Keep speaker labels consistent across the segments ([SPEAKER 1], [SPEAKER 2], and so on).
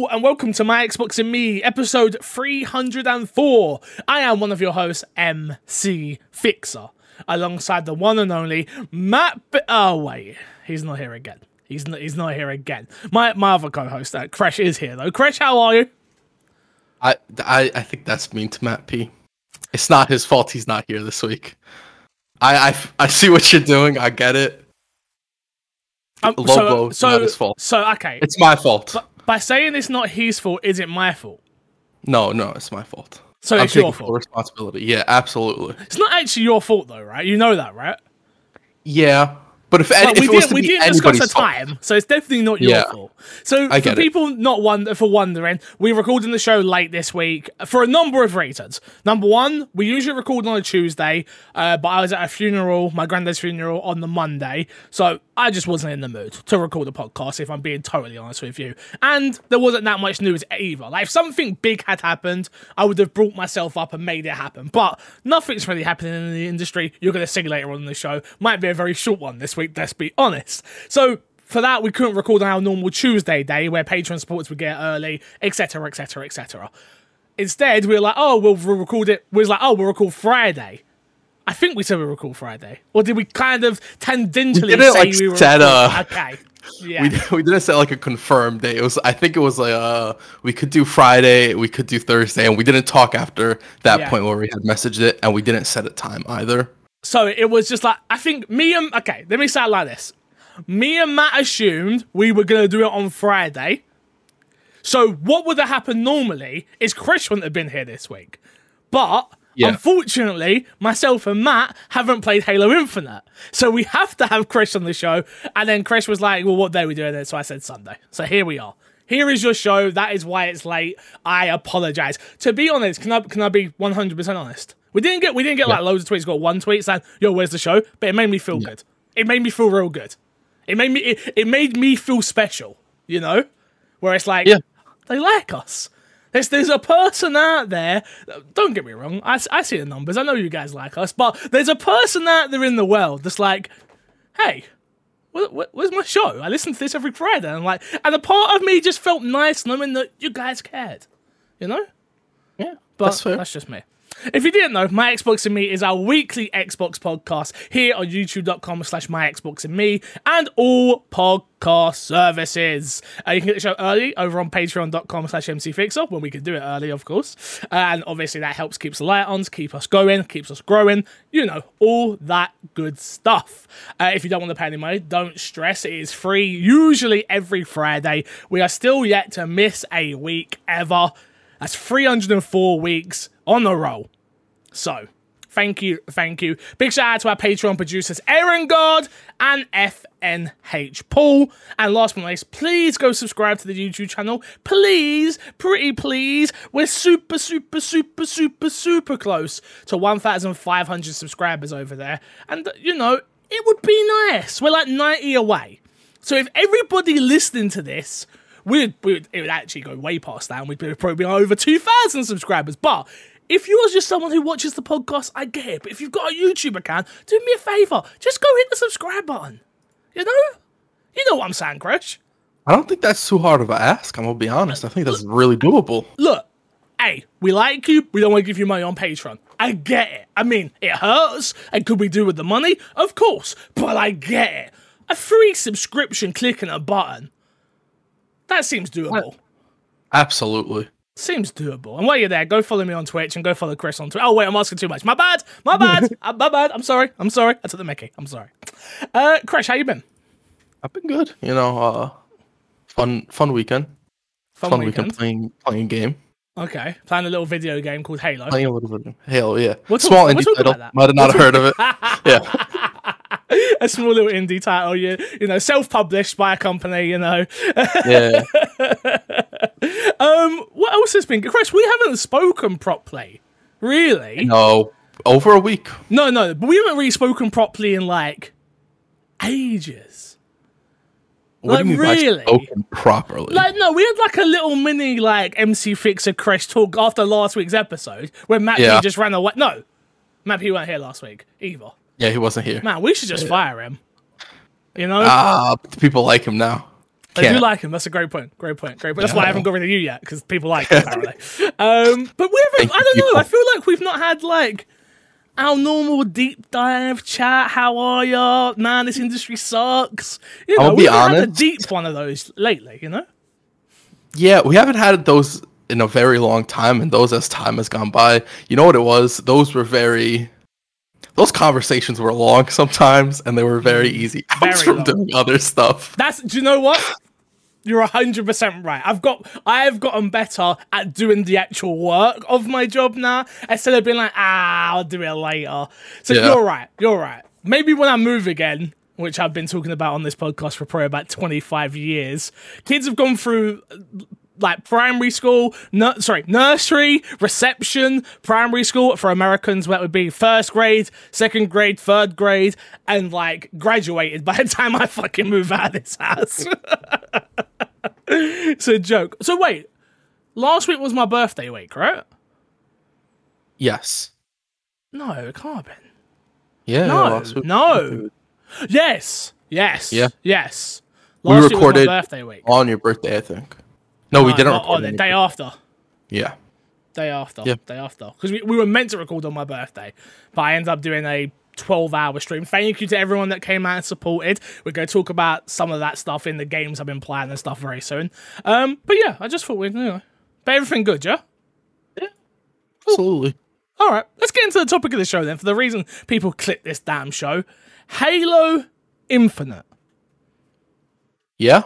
[SPEAKER 1] Hello and welcome to My Xbox and Me, episode 304. I am one of your hosts, MC Fixer, alongside the one and only Matt. B- oh wait, he's not here again. He's not. He's not here again. My my other co-host, uh, Crash, is here though. Crash, how are you?
[SPEAKER 2] I, I I think that's mean to Matt P. It's not his fault he's not here this week. I I, I see what you're doing. I get it.
[SPEAKER 1] Um,
[SPEAKER 2] Lobo, it's
[SPEAKER 1] so,
[SPEAKER 2] not his fault.
[SPEAKER 1] So okay,
[SPEAKER 2] It's my fault.
[SPEAKER 1] but by saying it's not his fault, is it my fault?
[SPEAKER 2] No, no, it's my fault.
[SPEAKER 1] So
[SPEAKER 2] I'm
[SPEAKER 1] it's your fault.
[SPEAKER 2] responsibility. Yeah, absolutely.
[SPEAKER 1] It's not actually your fault though, right? You know that, right?
[SPEAKER 2] Yeah, but if,
[SPEAKER 1] Like,
[SPEAKER 2] if
[SPEAKER 1] we
[SPEAKER 2] to
[SPEAKER 1] we didn't discuss
[SPEAKER 2] anybody's
[SPEAKER 1] the
[SPEAKER 2] fault,
[SPEAKER 1] time, so it's definitely not your
[SPEAKER 2] Yeah.
[SPEAKER 1] fault. So
[SPEAKER 2] I
[SPEAKER 1] for
[SPEAKER 2] get it.
[SPEAKER 1] people not wonder for wondering, we're recording the show late this week for a number of reasons. Number one, we usually record on a Tuesday, uh, but I was at a funeral, my granddad's funeral, on the Monday, so I just wasn't in the mood to record a podcast. If I'm being totally honest with you, and there wasn't that much news either. Like if something big had happened, I would have brought myself up and made it happen. But nothing's really happening in the industry. You're going to see later on in the show. Might be a very short one this week. Let's be honest. So for that, we couldn't record on our normal Tuesday day where Patreon supporters would get early, etc., etc., etc. Instead, we were like, oh, we'll record it. We was like, oh, we'll record Friday. I think we said we were cool Friday, or did we kind of tangentially
[SPEAKER 2] We
[SPEAKER 1] say
[SPEAKER 2] like,
[SPEAKER 1] we were?
[SPEAKER 2] set a-
[SPEAKER 1] Okay, yeah.
[SPEAKER 2] we we didn't set like a confirmed day. It was I think it was like uh we could do Friday, we could do Thursday, and we didn't talk after that
[SPEAKER 1] Yeah.
[SPEAKER 2] point where we had messaged it, and we didn't set a time either.
[SPEAKER 1] So it was just like I think me and okay, let me say it like this. Me and Matt assumed we were gonna do it on Friday. So what would have happened normally is Chris wouldn't have been here this week. But
[SPEAKER 2] Yeah.
[SPEAKER 1] unfortunately, myself and Matt haven't played Halo Infinite. So we have to have Chris on the show. And then Chris was like, Well, what day are we doing it? So I said Sunday. So here we are. Here is your show. That is why it's late. I apologize. To be honest, can I can I be 100% honest? We didn't get we didn't get like loads of tweets. Got one tweet saying, "Yo, where's the show?" But it made me feel good. It made me feel real good. It made me it, it made me feel special. You know, where it's like
[SPEAKER 2] Yeah.
[SPEAKER 1] they like us. There's there's a person out there. Don't get me wrong. I, I see the numbers. I know you guys like us, but there's a person out there in the world that's like, hey, where, where- where's my show? I listen to this every Friday. And I'm like, and a part of me just felt nice knowing that you guys cared. You know.
[SPEAKER 2] Yeah,
[SPEAKER 1] But
[SPEAKER 2] that's fair.
[SPEAKER 1] that's just me. If you didn't know, My Xbox and Me is our weekly Xbox podcast here on youtube.com slash My Xbox and Me and all podcast services. Uh, you can get the show early over on patreon.com slash mcfixer when we can do it early, of course. And obviously that helps keeps the light on, keep us going, keeps us growing, you know, all that good stuff. Uh, if you don't want to pay any money, don't stress. It is free, usually every Friday. We are still yet to miss a week ever. That's 304 weeks on the roll. So, thank you, thank you. Big shout out to our Patreon producers, Aaron God and FNH Paul. And last but not least, please go subscribe to the YouTube channel. Please, pretty please. We're super, super, super, super, super close to 1,500 subscribers over there. And, you know, it would be nice. We're like 90 away. So if everybody listening to this, we'd, we'd it would actually go way past that, and we'd probably be over two thousand subscribers. But if you're just someone who watches the podcast, I get it. But if you've got a YouTube account, do me a favor, just go hit the subscribe button. You know, you know what I'm saying, Crash.
[SPEAKER 2] I don't think that's too hard of a ask. I'm gonna be honest. I think that's really doable.
[SPEAKER 1] Look, hey, we like you. We don't want to give you money on Patreon. I get it. I mean, it hurts. And could we do with the money? Of course. But I get it. A free subscription clicking a button. That seems doable.
[SPEAKER 2] Absolutely.
[SPEAKER 1] Seems doable. And while you're there, go follow me on Twitch and go follow Chris on Twitter. Oh, wait, I'm asking too much. My bad. My bad. uh, my bad. I'm sorry. I'm sorry. I took the Mickey. I'm sorry. Uh, Chris, how you been?
[SPEAKER 2] I've been good. You know, uh, fun fun weekend.
[SPEAKER 1] Fun,
[SPEAKER 2] Fun
[SPEAKER 1] weekend.
[SPEAKER 2] weekend playing playing game.
[SPEAKER 1] Okay. Playing a little video game called Halo.
[SPEAKER 2] Playing a little bit. Hell yeah.
[SPEAKER 1] We'll talk-
[SPEAKER 2] Small
[SPEAKER 1] we'll
[SPEAKER 2] indie title. Might have not
[SPEAKER 1] We'll
[SPEAKER 2] heard of it. yeah.
[SPEAKER 1] a small little indie title, you, you know, self-published by a company, you know.
[SPEAKER 2] Yeah.
[SPEAKER 1] Um, what else has been? Chris, we haven't spoken properly. Really?
[SPEAKER 2] no. Over a week.
[SPEAKER 1] No, no, but we haven't really spoken properly in like ages.
[SPEAKER 2] What
[SPEAKER 1] Like,
[SPEAKER 2] do you mean
[SPEAKER 1] really?
[SPEAKER 2] spoken properly?
[SPEAKER 1] Like, no, we had like a little mini like MC Fixer Chris talk after last week's episode where Matt P
[SPEAKER 2] Yeah.
[SPEAKER 1] just ran away. No, Matt P weren't here last week either.
[SPEAKER 2] Yeah, he wasn't here.
[SPEAKER 1] Man, we should just fire him. You know?
[SPEAKER 2] Ah, people like him now.
[SPEAKER 1] They do
[SPEAKER 2] Can't.
[SPEAKER 1] like him. That's a great point. Great point. Great point. That's why I haven't got rid of you yet because people like him apparently. um, but we haven't. I don't know. I feel like we've not had like our normal deep dive chat. How are ya? Man, this industry sucks. You know,
[SPEAKER 2] I'll be
[SPEAKER 1] we haven't had a deep one of those lately. You know.
[SPEAKER 2] Yeah, we haven't had those in a very long time, and those as time has gone by. You know what it was? Those were very. Those conversations were long sometimes, and they were very easy outs
[SPEAKER 1] Very
[SPEAKER 2] from
[SPEAKER 1] long.
[SPEAKER 2] doing other stuff.
[SPEAKER 1] That's. Do you know what? You're hundred percent right. I've got. I have gotten better at doing the actual work of my job now, instead of being like, ah, I'll do it later. So
[SPEAKER 2] Yeah.
[SPEAKER 1] you're right. You're right. Maybe when I move again, which I've been talking about on this podcast for probably about 25 years, kids have gone through like primary school, nu- sorry, nursery, reception, primary school for Americans, that would be first grade, second grade, third grade, and like graduated by the time I fucking move out of this house. it's a joke. So wait, last week was my birthday week, right?
[SPEAKER 2] Yes.
[SPEAKER 1] No, it can't have been.
[SPEAKER 2] Yeah.
[SPEAKER 1] No, no. Yes, yes,
[SPEAKER 2] Yeah.
[SPEAKER 1] yes.
[SPEAKER 2] We
[SPEAKER 1] Last week was my
[SPEAKER 2] recorded
[SPEAKER 1] birthday week.
[SPEAKER 2] On your birthday, I think. No, we didn't
[SPEAKER 1] not
[SPEAKER 2] record
[SPEAKER 1] on the day after.
[SPEAKER 2] Yeah.
[SPEAKER 1] Day after.
[SPEAKER 2] Yeah.
[SPEAKER 1] Day after. Because we, we were meant to record on my birthday, but I ended up doing a 12 hour stream. Thank you to everyone that came out and supported. We're going to talk about some of that stuff in the games I've been playing and stuff very soon. Um, but yeah, I just thought we'd, you know. But everything good, yeah? yeah?
[SPEAKER 2] Absolutely.
[SPEAKER 1] All right, let's get into the topic of the show then. For the reason people click this damn show Halo Infinite.
[SPEAKER 2] Yeah.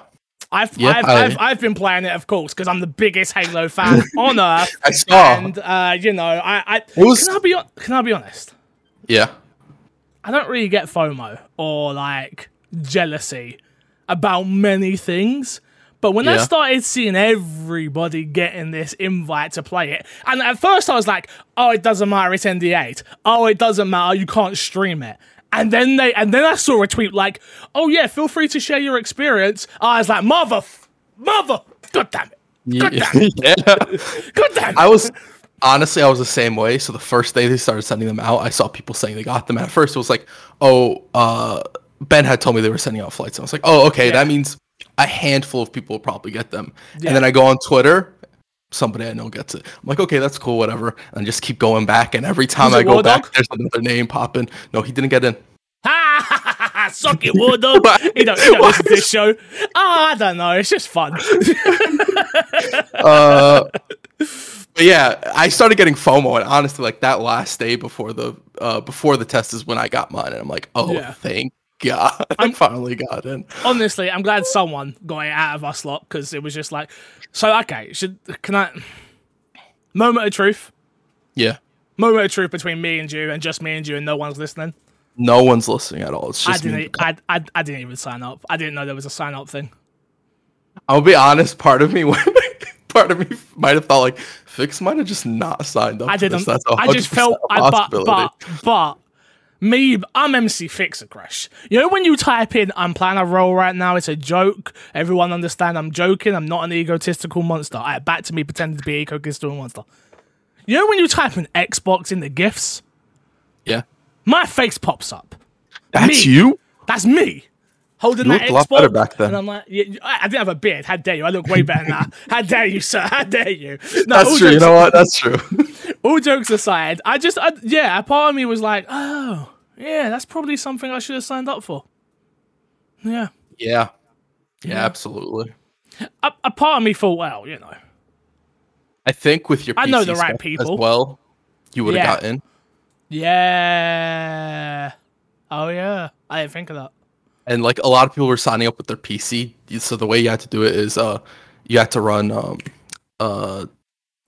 [SPEAKER 1] I've,
[SPEAKER 2] Yeah,
[SPEAKER 1] I've, I've, I've been playing it, of course, because I'm the biggest Halo fan on earth.
[SPEAKER 2] I saw.
[SPEAKER 1] And uh, you know, I, I
[SPEAKER 2] was-
[SPEAKER 1] can I be can I be honest?
[SPEAKER 2] Yeah.
[SPEAKER 1] I don't really get FOMO or like jealousy about many things. But when I started seeing everybody getting this invite to play it, and at first I was like, "Oh, it doesn't matter, it's NDA. Oh, it doesn't matter, you can't stream it." And then they, and then I saw a tweet like, "Oh yeah, feel free to share your experience." I was like, "Mother, f- mother, god damn it, god damn it,
[SPEAKER 2] yeah.
[SPEAKER 1] god damn it."
[SPEAKER 2] I was honestly I was the same way. So the first day they started sending them out, I saw people saying they got them. At first it was like, oh, uh, Ben had told me they were sending out flights. I was like, oh, okay,
[SPEAKER 1] Yeah.
[SPEAKER 2] that means a handful of people will probably get them. And then I go on Twitter. Somebody I know gets it. I'm like, okay, that's cool, whatever. And just keep going back. And every time I go back,
[SPEAKER 1] Dog?
[SPEAKER 2] there's another name popping. No, he didn't get in.
[SPEAKER 1] Suck it, war dog. You don't, you don't listen to this show. Oh, I don't know. It's just fun.
[SPEAKER 2] Uh, but yeah, I started getting FOMO, and honestly, like that last day before the uh, before the test is when I got mine, and I'm like, oh,
[SPEAKER 1] Yeah.
[SPEAKER 2] thank God, I'm finally got in.
[SPEAKER 1] Honestly, I'm glad someone got it out of us lot because it was just like, so okay, should can I? Moment of truth.
[SPEAKER 2] Yeah,
[SPEAKER 1] Moment of truth between me and you, and just me and you, and no one's listening.
[SPEAKER 2] no one's listening at all. It's
[SPEAKER 1] I
[SPEAKER 2] just me.
[SPEAKER 1] didn't. I, I, I didn't even sign up. I didn't know there was a sign up thing.
[SPEAKER 2] I'll be honest. Part of me, part of me might have thought like Fix might have just not signed up.
[SPEAKER 1] I
[SPEAKER 2] for this.
[SPEAKER 1] didn't.
[SPEAKER 2] That's
[SPEAKER 1] I just felt. I, but but but me. I'm MC Fixer Crash. You know when you type in "I'm playing a role right now," it's a joke. Everyone understand I'm joking. I'm not an egotistical monster. I back to me pretending to be an egotistical monster. You know when you type in Xbox in the gifs,
[SPEAKER 2] yeah,
[SPEAKER 1] my face pops up.
[SPEAKER 2] that's
[SPEAKER 1] Me.
[SPEAKER 2] you.
[SPEAKER 1] That's me. Holding
[SPEAKER 2] You
[SPEAKER 1] that
[SPEAKER 2] looked a lot
[SPEAKER 1] Xbox,
[SPEAKER 2] better back then.
[SPEAKER 1] and I'm like, yeah, I didn't have a beard. How dare you? I look way better now. How dare you, sir? How dare you? No,
[SPEAKER 2] That's true. You know what? That's true.
[SPEAKER 1] all jokes aside, I just, I, yeah, a part of me was like, oh, yeah, that's probably something I should have signed up for. Yeah.
[SPEAKER 2] yeah. Yeah, absolutely.
[SPEAKER 1] A, a part of me thought, well, you know,
[SPEAKER 2] I think with your
[SPEAKER 1] I know
[SPEAKER 2] PC
[SPEAKER 1] the right people.
[SPEAKER 2] as well, you would have
[SPEAKER 1] Yeah.
[SPEAKER 2] got in.
[SPEAKER 1] yeah. Oh, yeah. I didn't think of that.
[SPEAKER 2] and like a lot of people were signing up with their PC. So the way you had to do it is uh you had to run um uh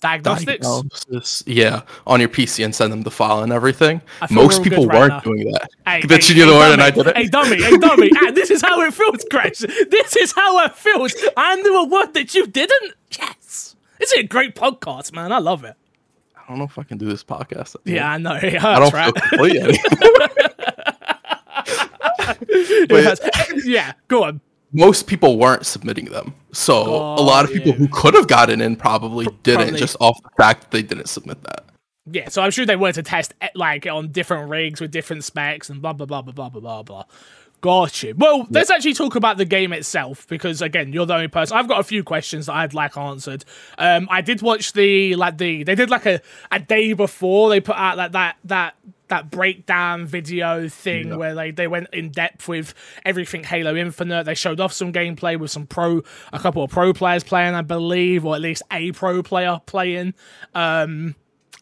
[SPEAKER 1] Diagnostics?
[SPEAKER 2] diagnosis, yeah, on your PC and send them the file and everything. Most people
[SPEAKER 1] right
[SPEAKER 2] weren't
[SPEAKER 1] now.
[SPEAKER 2] doing that.
[SPEAKER 1] Hey,
[SPEAKER 2] Bet
[SPEAKER 1] hey,
[SPEAKER 2] you knew the word and I did it.
[SPEAKER 1] Hey, dummy, hey, dummy. ah, this is how it feels, Crash. This is how it feels. I knew a word that you didn't. Yes. This is a great podcast, man. I love it.
[SPEAKER 2] I don't know if I can do this podcast.
[SPEAKER 1] Yeah, I know. Hurts,
[SPEAKER 2] I don't
[SPEAKER 1] right?
[SPEAKER 2] feel complete anymore. But-
[SPEAKER 1] yeah, go on.
[SPEAKER 2] Most people weren't submitting them, so a lot of people
[SPEAKER 1] yeah.
[SPEAKER 2] who could have gotten in probably didn't,
[SPEAKER 1] probably.
[SPEAKER 2] just off the fact that they didn't submit that.
[SPEAKER 1] Yeah, so I'm sure they wanted to test eh, like on different rigs with different specs and blah blah blah blah blah blah blah blah. Got you. Well, let's actually talk about the game itself because again, you're the only person. I've got a few questions that I'd like answered. Um, I did watch the like the they did like a a day before they put out like that that that breakdown video thing
[SPEAKER 2] Yeah.
[SPEAKER 1] where they they went in depth with everything Halo Infinite. They showed off some gameplay with some pro a couple of pro players playing, I believe, or at least a pro player playing. Um,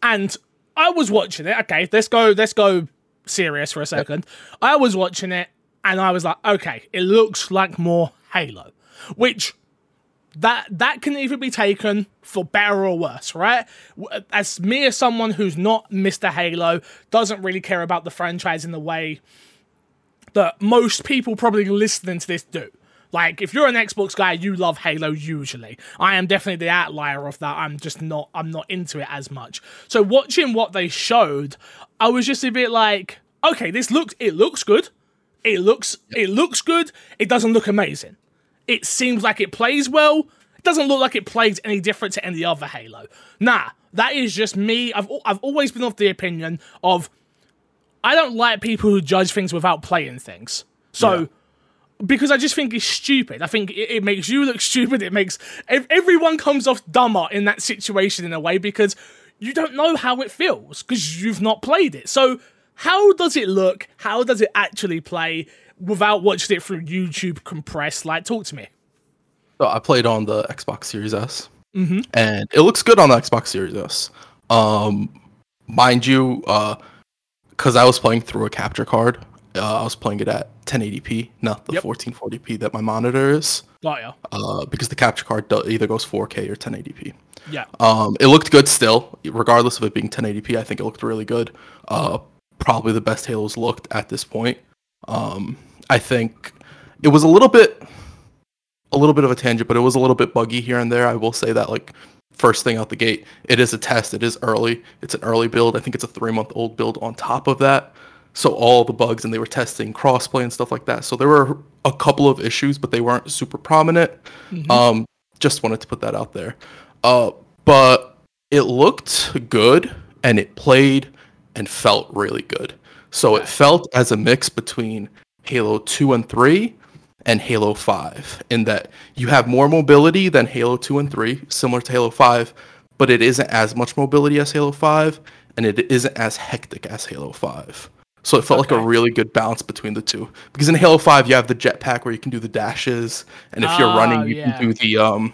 [SPEAKER 1] and I was watching it. Okay, let's go. Let's go serious for a second. I was watching it, and I was like, okay, it looks like more Halo, which that that can either be taken for better or worse, right? As me, as someone who's not Mr. Halo, doesn't really care about the franchise in the way that most people probably listening to this do. Like, if you're an Xbox guy, you love Halo usually. I am definitely the outlier of that. I'm just not, I'm not into it as much. So watching what they showed, I was just a bit like, okay, this looks, it looks good. It looks, it looks good. It doesn't look amazing. It seems like it plays well. It doesn't look like it plays any different to any other Halo. Nah, that is just me. I've, I've always been of the opinion of I don't like people who judge things without playing things. So,
[SPEAKER 2] Yeah.
[SPEAKER 1] because I just think it's stupid. I think it, it makes you look stupid. It makes ev- everyone comes off dumber in that situation in a way because you don't know how it feels because you've not played it. So, how does it look? How does it actually play without watching it through YouTube compressed? Like, talk to me.
[SPEAKER 2] So I played on the Xbox Series S, mm-hmm. and it looks good on the Xbox Series S. Um, mind you, because I was playing through a capture card, uh, I was playing it at 1080p, not the
[SPEAKER 1] Yep.
[SPEAKER 2] 1440p that my monitor is,
[SPEAKER 1] Got ya.
[SPEAKER 2] uh, because the capture card either goes 4K or 1080p.
[SPEAKER 1] Yeah.
[SPEAKER 2] Um, it looked good still, regardless of it being 1080p. I think it looked really good. Uh, probably the best Halo's looked at this point. Um, I think it was a little bit, a little bit of a tangent, but it was a little bit buggy here and there. I will say that, like, first thing out the gate, it is a test. It is early. It's an early build. I think it's a three month old build on top of that. So all the bugs, and they were testing crossplay and stuff like that. So there were a couple of issues, but they weren't super prominent. Um, just wanted to put that out there. Uh, but it looked good, and it played and felt really good. So it felt as a mix between Halo 2 and 3 and Halo 5 in that you have more mobility than Halo 2 and 3, similar to Halo 5, but it isn't as much mobility as Halo 5 and it isn't as hectic as Halo 5. So it felt like a really good balance between the two. Because in Halo 5 you have the jetpack where you can do the dashes and if you're
[SPEAKER 1] Ah,
[SPEAKER 2] running you
[SPEAKER 1] yeah.
[SPEAKER 2] can do the um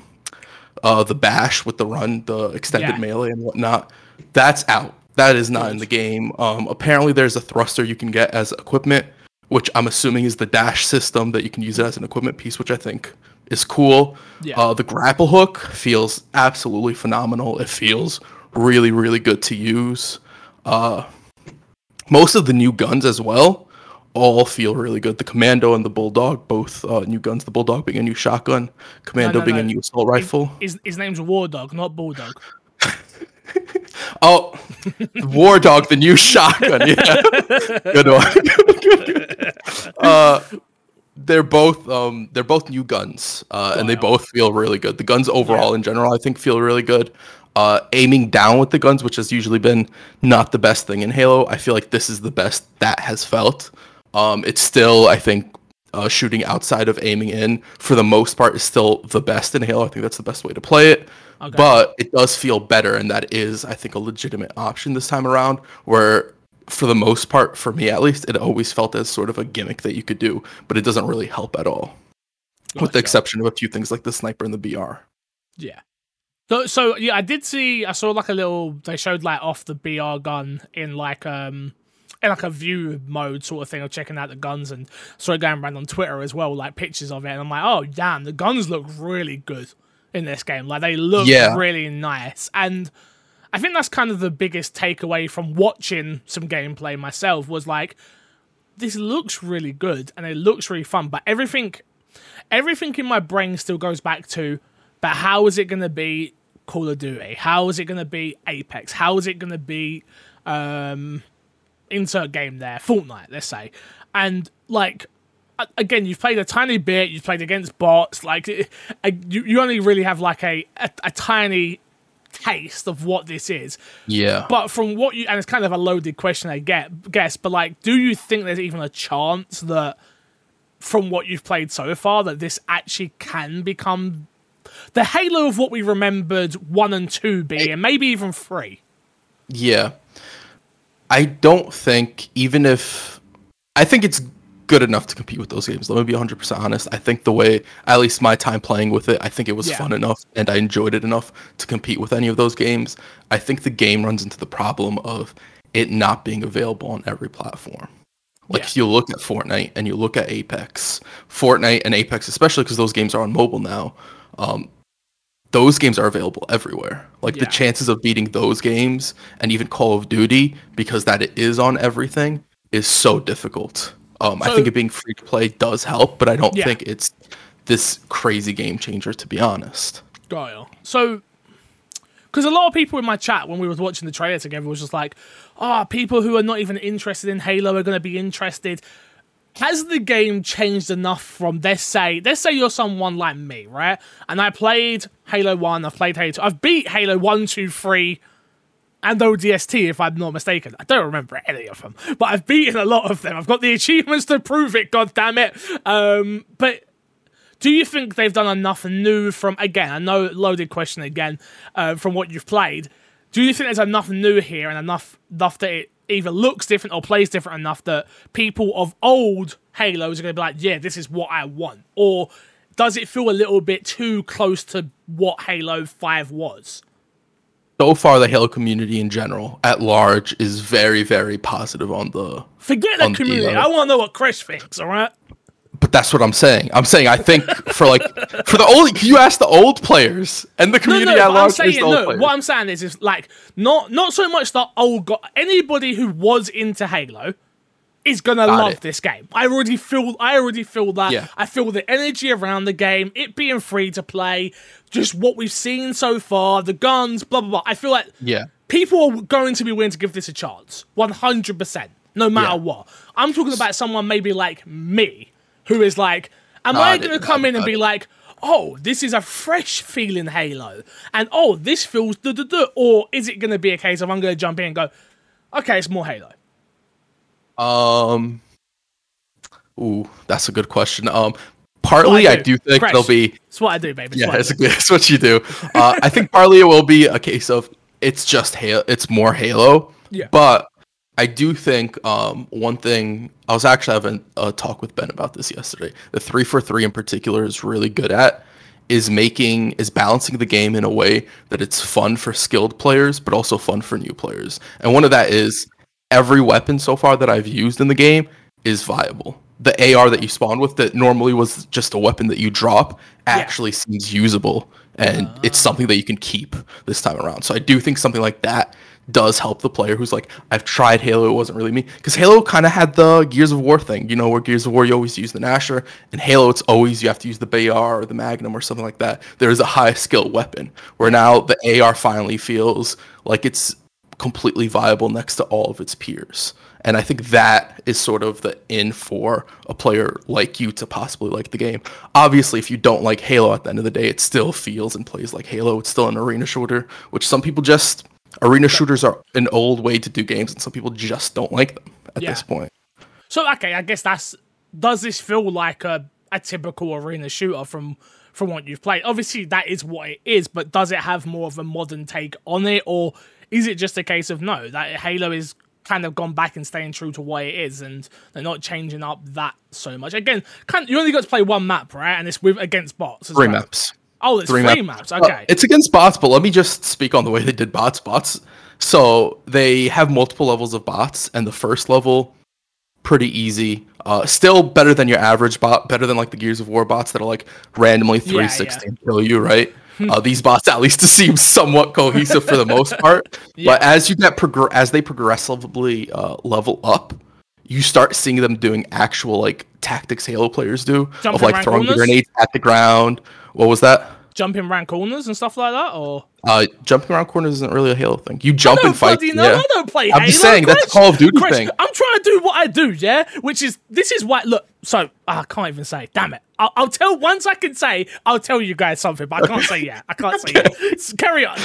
[SPEAKER 2] uh the bash with the run, the extended
[SPEAKER 1] Yeah.
[SPEAKER 2] melee and whatnot. That's out. That is not in the game. Um, apparently, there's a thruster you can get as equipment, which I'm assuming is the dash system that you can use it as an equipment piece, which I think is cool.
[SPEAKER 1] Yeah.
[SPEAKER 2] Uh, the grapple hook feels absolutely phenomenal. It feels really, really good to use. Uh, most of the new guns as well all feel really good. The Commando and the Bulldog, both uh, new guns. The Bulldog being a new shotgun, Commando
[SPEAKER 1] no,
[SPEAKER 2] being
[SPEAKER 1] no.
[SPEAKER 2] a new assault rifle.
[SPEAKER 1] His, his name's War Dog, not Bulldog.
[SPEAKER 2] Oh, War Dog, the new shotgun. Yeah, good one. uh, they're both um, they're both new guns, uh, and they both feel really good. The guns overall, in general, I think feel really good. Uh, aiming down with the guns, which has usually been not the best thing in Halo, I feel like this is the best that has felt. Um, it's still, I think, uh, shooting outside of aiming in for the most part is still the best in Halo. I think that's the best way to play it.
[SPEAKER 1] Okay.
[SPEAKER 2] But it does feel better, and that is, I think, a legitimate option this time around. Where, for the most part, for me at least, it always felt as sort of a gimmick that you could do, but it doesn't really help at all, with the exception of a few things like the sniper and the BR.
[SPEAKER 1] Yeah. So, so yeah, I did see. I saw like a little. They showed like off the BR gun in like um in like a view mode sort of thing of checking out the guns and saw it going around on Twitter as well, like pictures of it. And I'm like, oh damn, the guns look really good in this game. Like they look
[SPEAKER 2] Yeah.
[SPEAKER 1] really nice. And I think that's kind of the biggest takeaway from watching some gameplay myself was like, this looks really good and it looks really fun, but everything everything in my brain still goes back to but how is it going to be Call of Duty? How is it going to be Apex? How is it going to be um insert game there, Fortnite, let's say. And like again, you've played a tiny bit, you've played against bots, like you, you only really have like a, a a tiny taste of what this is.
[SPEAKER 2] Yeah.
[SPEAKER 1] But from what you and it's kind of a loaded question, I get guess, but like, do you think there's even a chance that from what you've played so far that this actually can become the Halo of what we remembered one and two being, and maybe even three.
[SPEAKER 2] Yeah. I don't think, even if. I think it's good enough to compete with those games. Let me be 100% honest. I think the way, at least my time playing with it, I think it was
[SPEAKER 1] Yeah.
[SPEAKER 2] fun enough and I enjoyed it enough to compete with any of those games. I think the game runs into the problem of it not being available on every platform. Like
[SPEAKER 1] Yeah.
[SPEAKER 2] if you look at Fortnite and you look at Apex, Fortnite and Apex, especially because those games are on mobile now, um, those games are available everywhere. Like
[SPEAKER 1] Yeah.
[SPEAKER 2] the chances of beating those games and even Call of Duty, because that it is on everything, is so difficult. Um, I think it being free to play does help, but I don't
[SPEAKER 1] Yeah.
[SPEAKER 2] think it's this crazy game changer. To be honest,
[SPEAKER 1] Got you. So, because a lot of people in my chat when we was watching the trailer together was just like, "Ah, people who are not even interested in Halo are going to be interested." Has the game changed enough from let's say let's say you're someone like me, right? And I played Halo One, I've played Halo Two, I've beat Halo One, Two, Three, and ODST if I'm not mistaken. I don't remember any of them, but I've beaten a lot of them. I've got the achievements to prove it. God damn it! Um, but do you think they've done enough new from again? I know loaded question again uh, from what you've played. Do you think there's enough new here and enough enough that it either looks different or plays different enough that people of old Halos are going to be like, yeah, this is what I want, or does it feel a little bit too close to what Halo Five was?
[SPEAKER 2] So far the Halo community in general, at large, is very, very positive on the
[SPEAKER 1] Forget the
[SPEAKER 2] the,
[SPEAKER 1] community.
[SPEAKER 2] uh,
[SPEAKER 1] I want to know what Chris thinks. All right.
[SPEAKER 2] But that's what I'm saying. I'm saying I think for like for the old you ask the old players and the community
[SPEAKER 1] no,
[SPEAKER 2] at
[SPEAKER 1] but I'm
[SPEAKER 2] large is
[SPEAKER 1] saying
[SPEAKER 2] the old
[SPEAKER 1] no.
[SPEAKER 2] players.
[SPEAKER 1] What I'm saying is, is like not not so much the old guy. Anybody who was into Halo is gonna
[SPEAKER 2] Got
[SPEAKER 1] love
[SPEAKER 2] it.
[SPEAKER 1] this game. I already feel. I already feel that.
[SPEAKER 2] Yeah.
[SPEAKER 1] I feel the energy around the game. It being free to play. Just what we've seen so far. The guns. Blah blah blah. I feel like
[SPEAKER 2] yeah.
[SPEAKER 1] people are going to be willing to give this a chance. One hundred percent. No matter
[SPEAKER 2] Yeah.
[SPEAKER 1] what. I'm talking about someone maybe like me, who is like, am
[SPEAKER 2] Got
[SPEAKER 1] I going to come in and be like, oh, this is a fresh feeling Halo, and oh, this feels duh duh duh, or is it going to be a case of I'm going to jump in and go, okay, it's more Halo.
[SPEAKER 2] Um. Ooh, that's a good question. Um, partly
[SPEAKER 1] I
[SPEAKER 2] I
[SPEAKER 1] do.
[SPEAKER 2] do think
[SPEAKER 1] Crash.
[SPEAKER 2] there'll be
[SPEAKER 1] It's what I do, baby. It's
[SPEAKER 2] yeah,
[SPEAKER 1] what
[SPEAKER 2] it's,
[SPEAKER 1] do.
[SPEAKER 2] it's what you do. Uh, I think partly it will be a case of it's just Halo, it's more Halo.
[SPEAKER 1] Yeah.
[SPEAKER 2] But I do think um, one thing I was actually having a talk with Ben about this yesterday. The 343 in particular is really good at is making is balancing the game in a way that it's fun for skilled players but also fun for new players. And one of that is every weapon so far that I've used in the game is viable. The AR that you spawn with that normally was just a weapon that you drop actually seems usable and it's ah. something that you can keep this time around. So I do think something like that does help the player who's like, I've tried Halo, it wasn't really me. Because Halo kind of had the Gears of War thing, you know, where Gears of War you always use the Gnasher, and Halo it's always you have to use the BR or the Magnum or something like that. There is a high skill weapon. Where now the AR finally feels like it's completely viable next to all of its peers. And I think that is sort of the in for a player like you to possibly like the game. Obviously, if you don't like Halo at the end of the day, it still feels and plays like Halo. It's still an arena shooter, which some people just arena shooters are an old way to do games, and some people just don't like them at
[SPEAKER 1] Yeah.
[SPEAKER 2] this point.
[SPEAKER 1] So okay, I guess that's does this feel like a, a typical arena shooter from from what you've played? Obviously that is what it is, but does it have more of a modern take on it, or is it just a case of no, that Halo is kind of gone back and staying true to what it is and they're not changing up that so much. Again, you only got to play one map, right? And it's with against bots. as
[SPEAKER 2] Three
[SPEAKER 1] well.
[SPEAKER 2] maps.
[SPEAKER 1] Oh, it's three,
[SPEAKER 2] Three
[SPEAKER 1] maps.
[SPEAKER 2] Uh,
[SPEAKER 1] Okay.
[SPEAKER 2] it's against bots, but let me just speak on the way they did bots. Bots. So they have multiple levels of bots, and the first level, pretty easy. Uh, still better than your average bot, better than like the Gears of War bots that are like randomly
[SPEAKER 1] Yeah,
[SPEAKER 2] 360 and kill you, right? Uh, these bots at least seem somewhat cohesive for the most part.
[SPEAKER 1] Yeah.
[SPEAKER 2] But as you get progr- as they progressively uh, level up, you start seeing them doing actual like tactics Halo players do of like throwing grenades at the ground. What was that?
[SPEAKER 1] Jumping around corners and stuff like that, or
[SPEAKER 2] Uh, jumping around corners isn't really a Halo thing. You jump
[SPEAKER 1] I
[SPEAKER 2] in
[SPEAKER 1] don't
[SPEAKER 2] fights.
[SPEAKER 1] bloody know.
[SPEAKER 2] yeah.
[SPEAKER 1] I don't play
[SPEAKER 2] I'm
[SPEAKER 1] Halo.
[SPEAKER 2] just saying, that's a Call of Duty
[SPEAKER 1] Chris,
[SPEAKER 2] thing.
[SPEAKER 1] I'm trying to do what I do, yeah. Which is this is why. Look, so I can't even say. Damn it. I'll, I'll tell once I can say. I'll tell you guys something, but I can't say yet. I can't say yet. So carry on.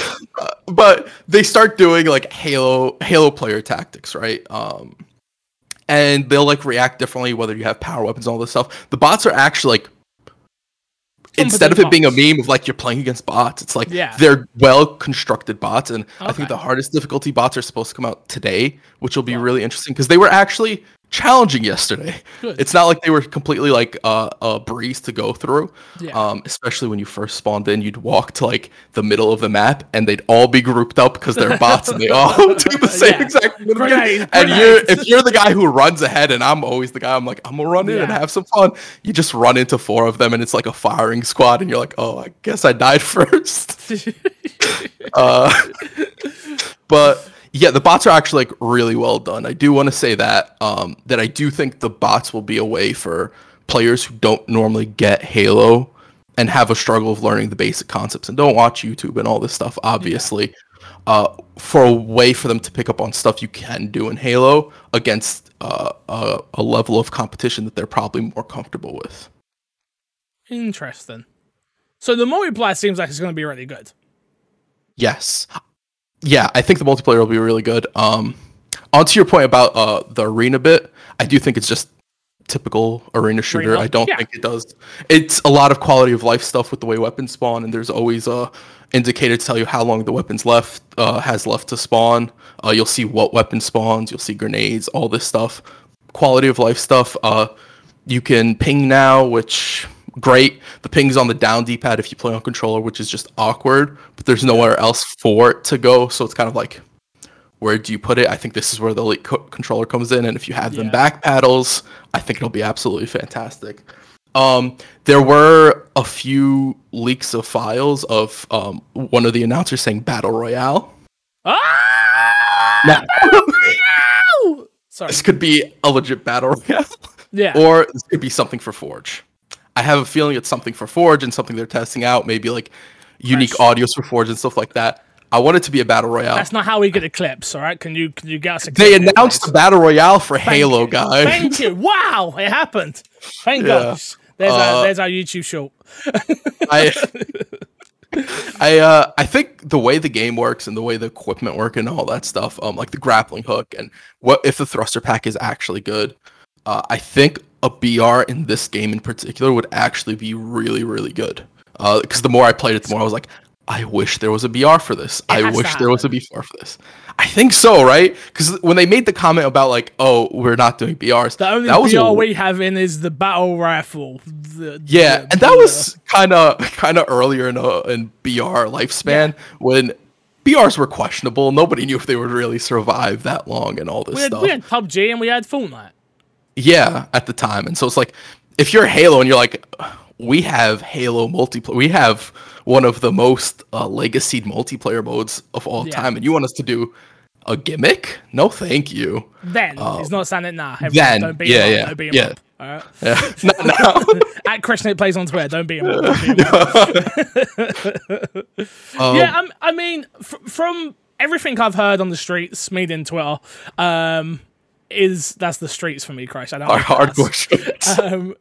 [SPEAKER 2] but they start doing like Halo Halo player tactics, right? Um, and they'll like react differently whether you have power weapons and all this stuff. The bots are actually like instead of it being a meme of like you're playing against bots, it's like
[SPEAKER 1] Yeah.
[SPEAKER 2] they're well constructed bots, and I think the hardest difficulty bots are supposed to come out today, which will be really interesting because they were actually challenging yesterday.
[SPEAKER 1] Good.
[SPEAKER 2] It's not like they were completely like uh, a breeze to go through.
[SPEAKER 1] Yeah.
[SPEAKER 2] Um, especially when you first spawned in, you'd walk to like the middle of the map, and they'd all be grouped up because they're bots, and they all do the same
[SPEAKER 1] Yeah.
[SPEAKER 2] exact thing. And you're if you're the guy who runs ahead, and I'm always the guy, I'm like I'm gonna run in and have some fun. You just run into four of them, and it's like a firing squad, and you're like, oh, I guess I died first. uh, but yeah, the bots are actually like really well done. I do want to say that um, that I do think the bots will be a way for players who don't normally get Halo and have a struggle of learning the basic concepts and don't watch YouTube and all this stuff. Obviously, uh, for a way for them to pick up on stuff you can do in Halo against uh, a, a level of competition that they're probably more comfortable with.
[SPEAKER 1] Interesting. So the multiplayer seems like it's going to be really good.
[SPEAKER 2] Yes. Yeah, I think the multiplayer will be really good. Um onto your point about uh the arena bit, I do think it's just typical arena shooter.
[SPEAKER 1] Arena?
[SPEAKER 2] I don't
[SPEAKER 1] Yeah.
[SPEAKER 2] think it does. It's a lot of quality of life stuff with the way weapons spawn and there's always a indicator to tell you how long the weapons left uh has left to spawn. Uh you'll see what weapon spawns, you'll see grenades, all this stuff. Quality of life stuff. Uh you can ping now, which great. The ping's on the down D-pad if you play on controller, which is just awkward. But there's nowhere else for it to go, so it's kind of like, where do you put it? I think this is where the elite co- controller comes in, and if you have them back paddles, I think it'll be absolutely fantastic. Um, there were a few leaks of files of um, one of the announcers saying battle royale.
[SPEAKER 1] Ah!
[SPEAKER 2] Now,
[SPEAKER 1] Ow! Sorry.
[SPEAKER 2] this could be a legit battle royale.
[SPEAKER 1] Yeah.
[SPEAKER 2] or this could be something for Forge. I have a feeling it's something for Forge and something they're testing out, maybe like unique
[SPEAKER 1] Fresh.
[SPEAKER 2] audios for Forge and stuff like that. I want it to be a battle royale.
[SPEAKER 1] That's not how we get the clips, all right? Can you can you get us a
[SPEAKER 2] they announced the battle royale for
[SPEAKER 1] Thank
[SPEAKER 2] Halo,
[SPEAKER 1] you.
[SPEAKER 2] guys.
[SPEAKER 1] Thank you. Wow, it happened. Thank
[SPEAKER 2] Yeah.
[SPEAKER 1] gosh. There's our
[SPEAKER 2] Uh,
[SPEAKER 1] there's our YouTube show.
[SPEAKER 2] I, I, uh, I think the way the game works and the way the equipment work and all that stuff, um, like the grappling hook and what if the thruster pack is actually good. Uh, I think a BR in this game in particular would actually be really, really good. Because the more I played it, the more I was like, I wish there was a BR for this. I wish there was a BR for this. I think so, right? Because when they made the comment about like, oh, we're not doing BRs,
[SPEAKER 1] The only
[SPEAKER 2] that was
[SPEAKER 1] BR
[SPEAKER 2] a-
[SPEAKER 1] we have in is the battle rifle. The-
[SPEAKER 2] yeah,
[SPEAKER 1] the-
[SPEAKER 2] and that
[SPEAKER 1] the-
[SPEAKER 2] was kind of kind of earlier in a in BR lifespan when BRs were questionable. Nobody knew if they would really survive that long and all this
[SPEAKER 1] we had,
[SPEAKER 2] stuff.
[SPEAKER 1] we had PUBG and we had Fortnite.
[SPEAKER 2] Yeah, at the time, and so it's like if you're Halo and you're like, we have Halo multiplayer, we have one of the most uh, legacied multiplayer modes of all
[SPEAKER 1] Yeah.
[SPEAKER 2] time, and you want us to do a gimmick? No, thank you.
[SPEAKER 1] Then he's not saying it now. Everyone,
[SPEAKER 2] then,
[SPEAKER 1] don't beat
[SPEAKER 2] yeah,
[SPEAKER 1] him up.
[SPEAKER 2] yeah,
[SPEAKER 1] Don't beat him
[SPEAKER 2] yeah.
[SPEAKER 1] up. All right.
[SPEAKER 2] Yeah, no, no.
[SPEAKER 1] At Christian it plays on Twitter. Don't beat him up. Beat him up.
[SPEAKER 2] Um,
[SPEAKER 1] yeah, um, I mean, fr- from everything I've heard on the streets, media and Twitter, um, is that's the streets for me, Christ. I don't
[SPEAKER 2] Our hardcore shit.
[SPEAKER 1] um,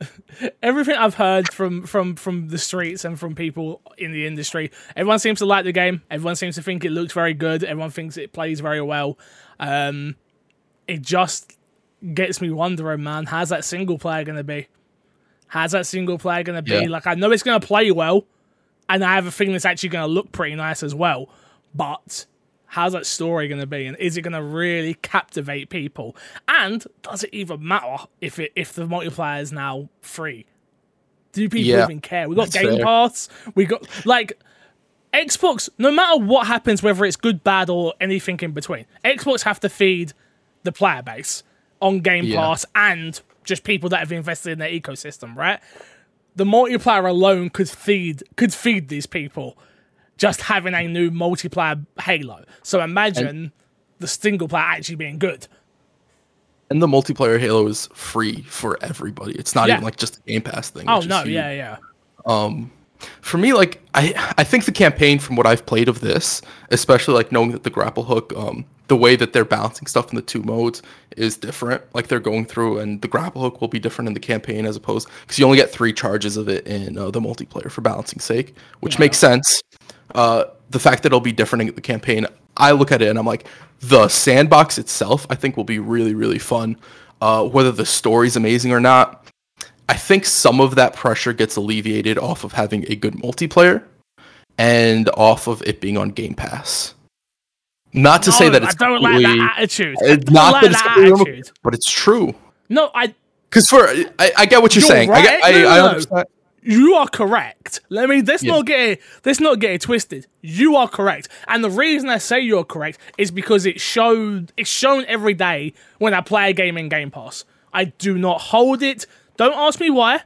[SPEAKER 1] everything I've heard from from from the streets and from people in the industry, everyone seems to like the game. Everyone seems to think it looks very good. Everyone thinks it plays very well. Um, it just gets me wondering, man. How's that single player gonna be? How's that single player gonna be?
[SPEAKER 2] Yeah.
[SPEAKER 1] Like, I know it's gonna play well, and I have a feeling it's actually gonna look pretty nice as well. But how's that story going to be and is it going to really captivate people? And does it even matter if it if the multiplayer is now free? Do people
[SPEAKER 2] Yeah,
[SPEAKER 1] even care? We got game
[SPEAKER 2] fair.
[SPEAKER 1] pass we got like xbox no matter what happens whether it's good bad or anything in between xbox have to feed the player base on game
[SPEAKER 2] Yeah.
[SPEAKER 1] pass and just people that have invested in their ecosystem right? The multiplayer alone could feed could feed these people just having a new multiplayer Halo. So imagine the single player actually being good.
[SPEAKER 2] And the multiplayer Halo is free for everybody. It's not
[SPEAKER 1] Yeah.
[SPEAKER 2] even like just a Game Pass thing.
[SPEAKER 1] Oh no, yeah, yeah.
[SPEAKER 2] Um, for me, like I, I think the campaign from what I've played of this, especially like knowing that the grapple hook, um, the way that they're balancing stuff in the two modes is different. Like they're going through, and the grapple hook will be different in the campaign as opposed because you only get three charges of it in uh, the multiplayer for balancing sake, which makes sense. Uh, the fact that it'll be different in the campaign, I look at it and I'm like, the sandbox itself, I think will be really really fun. uh, whether the story's amazing or not. I think some of that pressure gets alleviated off of having a good multiplayer and off of it being on Game Pass. Not to say
[SPEAKER 1] No,
[SPEAKER 2] that
[SPEAKER 1] I
[SPEAKER 2] it's
[SPEAKER 1] don't like that attitude.
[SPEAKER 2] It's
[SPEAKER 1] like
[SPEAKER 2] that
[SPEAKER 1] that attitude.
[SPEAKER 2] but it's true.
[SPEAKER 1] No, I
[SPEAKER 2] Because for I, I get what you're,
[SPEAKER 1] You're
[SPEAKER 2] saying. I, get,
[SPEAKER 1] right.
[SPEAKER 2] I,
[SPEAKER 1] No,
[SPEAKER 2] I
[SPEAKER 1] no, no.
[SPEAKER 2] understand.
[SPEAKER 1] You are correct. Let me let's
[SPEAKER 2] Yeah.
[SPEAKER 1] not get it let's not get it twisted. You are correct. And the reason I say you're correct is because it showed it's shown every day when I play a game in Game Pass. I do not hold it. Don't ask me why.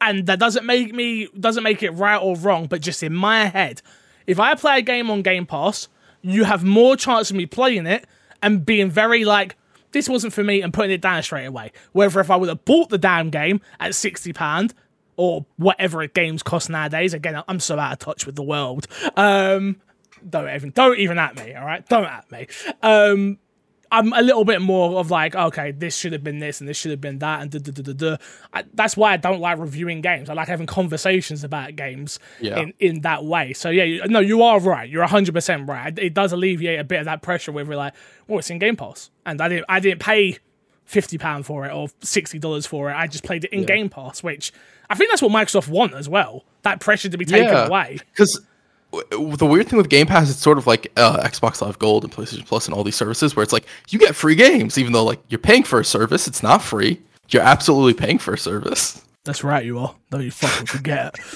[SPEAKER 1] And that doesn't make me doesn't make it right or wrong, but just in my head, if I play a game on Game Pass, you have more chance of me playing it and being very like, this wasn't for me and putting it down straight away. Whether if I would have bought the damn game at sixty pound or whatever games cost nowadays, again, I'm so out of touch with the world. Um, don't even don't even at me, all right? Don't at me. Um, I'm a little bit more of like, okay, this should have been this and this should have been that, and da da da da. I, that's why I don't like reviewing games. I like having conversations about games
[SPEAKER 2] Yeah.
[SPEAKER 1] in, in that way. So yeah, you, no, you are right. You're 100 percent right. It, does alleviate a bit of that pressure where we're like, well, it's in Game Pass, and I didn't I didn't pay fifty pound for it or sixty dollars for it. I just played it in Game Pass, which I think that's what Microsoft want as well. That pressure to be taken
[SPEAKER 2] Yeah.
[SPEAKER 1] away.
[SPEAKER 2] Because the weird thing with Game Pass, it's sort of like uh, Xbox Live Gold and PlayStation Plus and all these services, where it's like you get free games, even though like you're paying for a service. It's not free. You're absolutely paying for a service.
[SPEAKER 1] That's right, you are. Don't you fucking forget.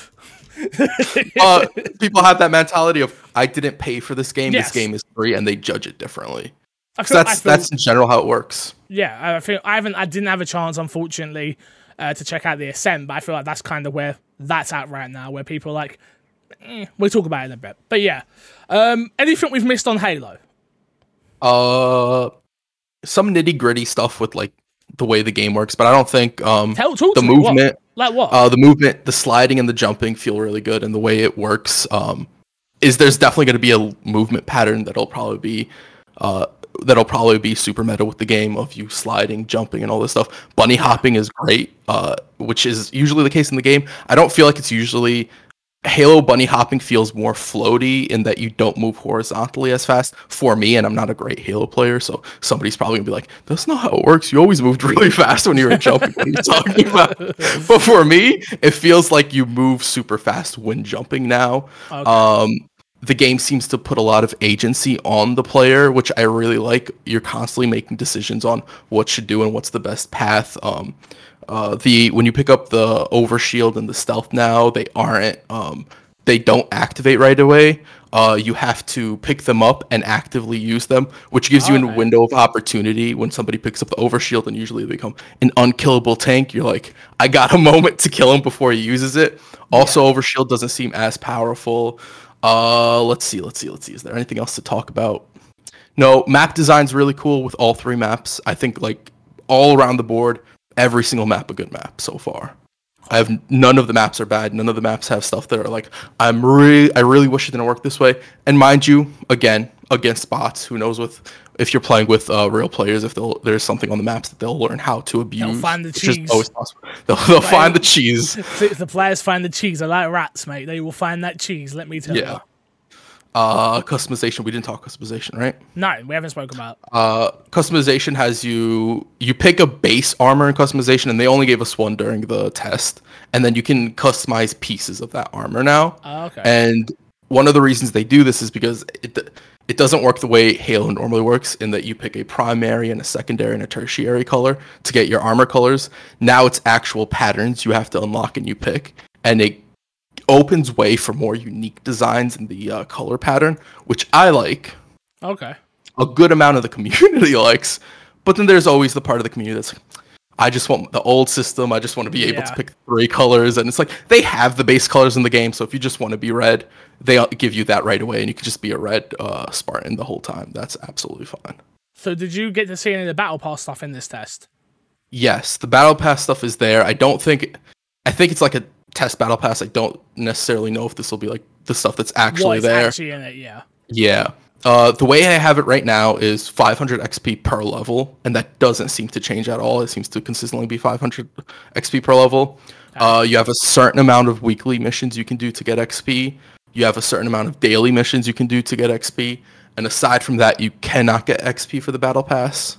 [SPEAKER 2] Uh, people have that mentality of I didn't pay for this game.
[SPEAKER 1] Yes.
[SPEAKER 2] This game is free, and they judge it differently.
[SPEAKER 1] Feel,
[SPEAKER 2] that's
[SPEAKER 1] feel-
[SPEAKER 2] that's in general how it works.
[SPEAKER 1] yeah, I feel I haven't, I didn't have a chance, unfortunately, uh, to check out the Ascent, but I feel like that's kind of where that's at right now, where people are like, eh, we'll talk about it in a bit. But yeah, um, anything we've missed on Halo?
[SPEAKER 2] Uh, some nitty gritty stuff with like the way the game works, but I don't think um
[SPEAKER 1] Tell,
[SPEAKER 2] the
[SPEAKER 1] to me, what?
[SPEAKER 2] movement
[SPEAKER 1] like what?
[SPEAKER 2] uh, the movement, the sliding, and the jumping feel really good, and the way it works um, is there's definitely going to be a movement pattern that'll probably be uh, that'll probably be super meta with the game of you sliding, jumping, and all this stuff. Bunny hopping is great, uh, which is usually the case in the game. I don't feel like it's usually Halo bunny hopping feels more floaty in that you don't move horizontally as fast for me, and I'm not a great Halo player, so somebody's probably gonna be like, "That's not how it works. You always moved really fast when you were jumping." what are you talking about? But for me, it feels like you move super fast when jumping now. Um, the game seems to put a lot of agency on the player, which I really like. You're constantly making decisions on what should do and what's the best path. Um, uh, the when you pick up the overshield and the stealth now, they aren't um, they don't activate right away. Uh, you have to pick them up and actively use them, which gives you a
[SPEAKER 1] Okay.
[SPEAKER 2] window of opportunity when somebody picks up the overshield and usually they become an unkillable tank. You're like, I got a moment to kill him before he uses it. Also, overshield doesn't seem as powerful. Uh, let's see, let's see, let's see. Is there anything else to talk about? No, map design's really cool with all three maps. I think like all around the board, every single map a good map so far. I have none of the maps are bad. None of the maps have stuff that are like I'm really I really wish it didn't work this way. And mind you, again against bots, who knows with if you're playing with uh, real players, if they'll, there's something on the maps that they'll learn how to abuse.
[SPEAKER 1] They'll find the cheese.
[SPEAKER 2] always possible. They'll, they'll find the cheese.
[SPEAKER 1] If the players find the cheese, are like rats, mate. They will find that cheese. Let me tell
[SPEAKER 2] Yeah.
[SPEAKER 1] you.
[SPEAKER 2] Uh, customization. We didn't talk customization, right?
[SPEAKER 1] No, we haven't spoken about.
[SPEAKER 2] uh, customization has you you pick a base armor in customization, and they only gave us one during the test, and then you can customize pieces of that armor now.
[SPEAKER 1] Oh, okay.
[SPEAKER 2] And one of the reasons they do this is because it it doesn't work the way Halo normally works, in that you pick a primary and a secondary and a tertiary color to get your armor colors. Now it's actual patterns you have to unlock and you pick, and it opens way for more unique designs in the uh, color pattern, which I like
[SPEAKER 1] okay.
[SPEAKER 2] a good amount of the community likes. But then there's always the part of the community that's like, I just want the old system. I just want to be able
[SPEAKER 1] Yeah.
[SPEAKER 2] to pick three colors. And it's like they have the base colors in the game. So if you just want to be red, they give you that right away. And you can just be a red uh, Spartan the whole time. That's absolutely fine.
[SPEAKER 1] So did you get to see any of the battle pass stuff in this test?
[SPEAKER 2] Yes, the battle pass stuff is there. I don't think, I think it's like a test battle pass. I don't necessarily know if this will be like the stuff that's actually there.
[SPEAKER 1] actually in it? Yeah.
[SPEAKER 2] Yeah. Uh, the way I have it right now is 500 XP per level, and that doesn't seem to change at all. It seems to consistently be 500 XP per level. Uh, you have a certain amount of weekly missions you can do to get XP. You have a certain amount of daily missions you can do to get XP. And aside from that, you cannot get XP for the battle pass.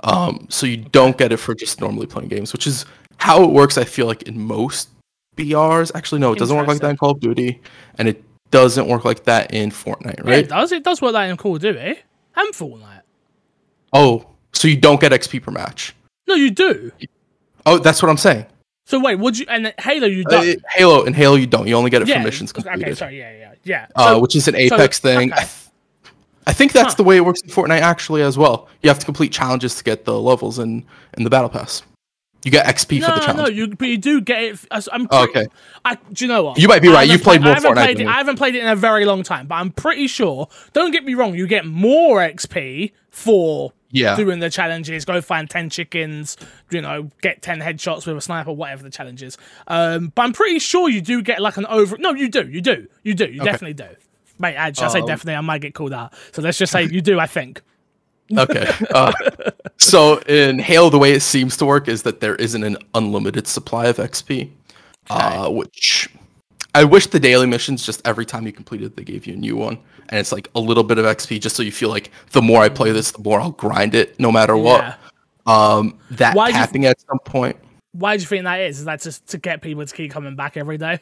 [SPEAKER 2] Um, so you don't get it for just normally playing games, which is how it works. I feel like in most BRs. Actually, no, it doesn't work like that in Call of Duty, and it doesn't work like that in Fortnite,
[SPEAKER 1] Yeah,
[SPEAKER 2] right?
[SPEAKER 1] it does. It does work like in Call of Duty and Fortnite.
[SPEAKER 2] oh, so you don't get XP per match.
[SPEAKER 1] No, you do.
[SPEAKER 2] Oh, that's what I'm saying.
[SPEAKER 1] So wait, would you? And Halo, you
[SPEAKER 2] Uh,
[SPEAKER 1] don't.
[SPEAKER 2] it- Halo and Halo, you don't. You only get it
[SPEAKER 1] yeah.
[SPEAKER 2] for missions completed.
[SPEAKER 1] Okay, sorry. Yeah, yeah, yeah.
[SPEAKER 2] uh,
[SPEAKER 1] So-
[SPEAKER 2] which is an Apex thing.
[SPEAKER 1] okay.
[SPEAKER 2] I, th- I think that's
[SPEAKER 1] Huh.
[SPEAKER 2] the way it works in Fortnite actually as well. You have to complete challenges to get the levels in in the battle pass. You get XP for the
[SPEAKER 1] challenge. no,
[SPEAKER 2] no,
[SPEAKER 1] you but you do get it. I'm
[SPEAKER 2] Oh, okay.
[SPEAKER 1] I, do you know what?
[SPEAKER 2] You might be right. You've played
[SPEAKER 1] I
[SPEAKER 2] more
[SPEAKER 1] haven't
[SPEAKER 2] Fortnite
[SPEAKER 1] Played it. I haven't played it in a very long time, but I'm pretty sure. Don't get me wrong. You get more XP for
[SPEAKER 2] Yeah.
[SPEAKER 1] doing the challenges. Go find ten chickens. You know, get ten headshots with a sniper, whatever the challenge is. Um, but I'm pretty sure you do get like an over. No, you do. You do. You do. You definitely do. Mate, actually, I say
[SPEAKER 2] Um,
[SPEAKER 1] definitely. I might get called out. So let's just say you do. I think.
[SPEAKER 2] Okay. Uh, so in Halo, the way it seems to work is that there isn't an unlimited supply of XP, uh, which I wish the daily missions just every time you completed they gave you a new one, and it's like a little bit of XP just so you feel like the more I play this, the more I'll grind it no matter what.
[SPEAKER 1] Yeah.
[SPEAKER 2] Um, that
[SPEAKER 1] Why you-
[SPEAKER 2] capping at some point.
[SPEAKER 1] Why do you think that is? Is that just to get people to keep coming back every day?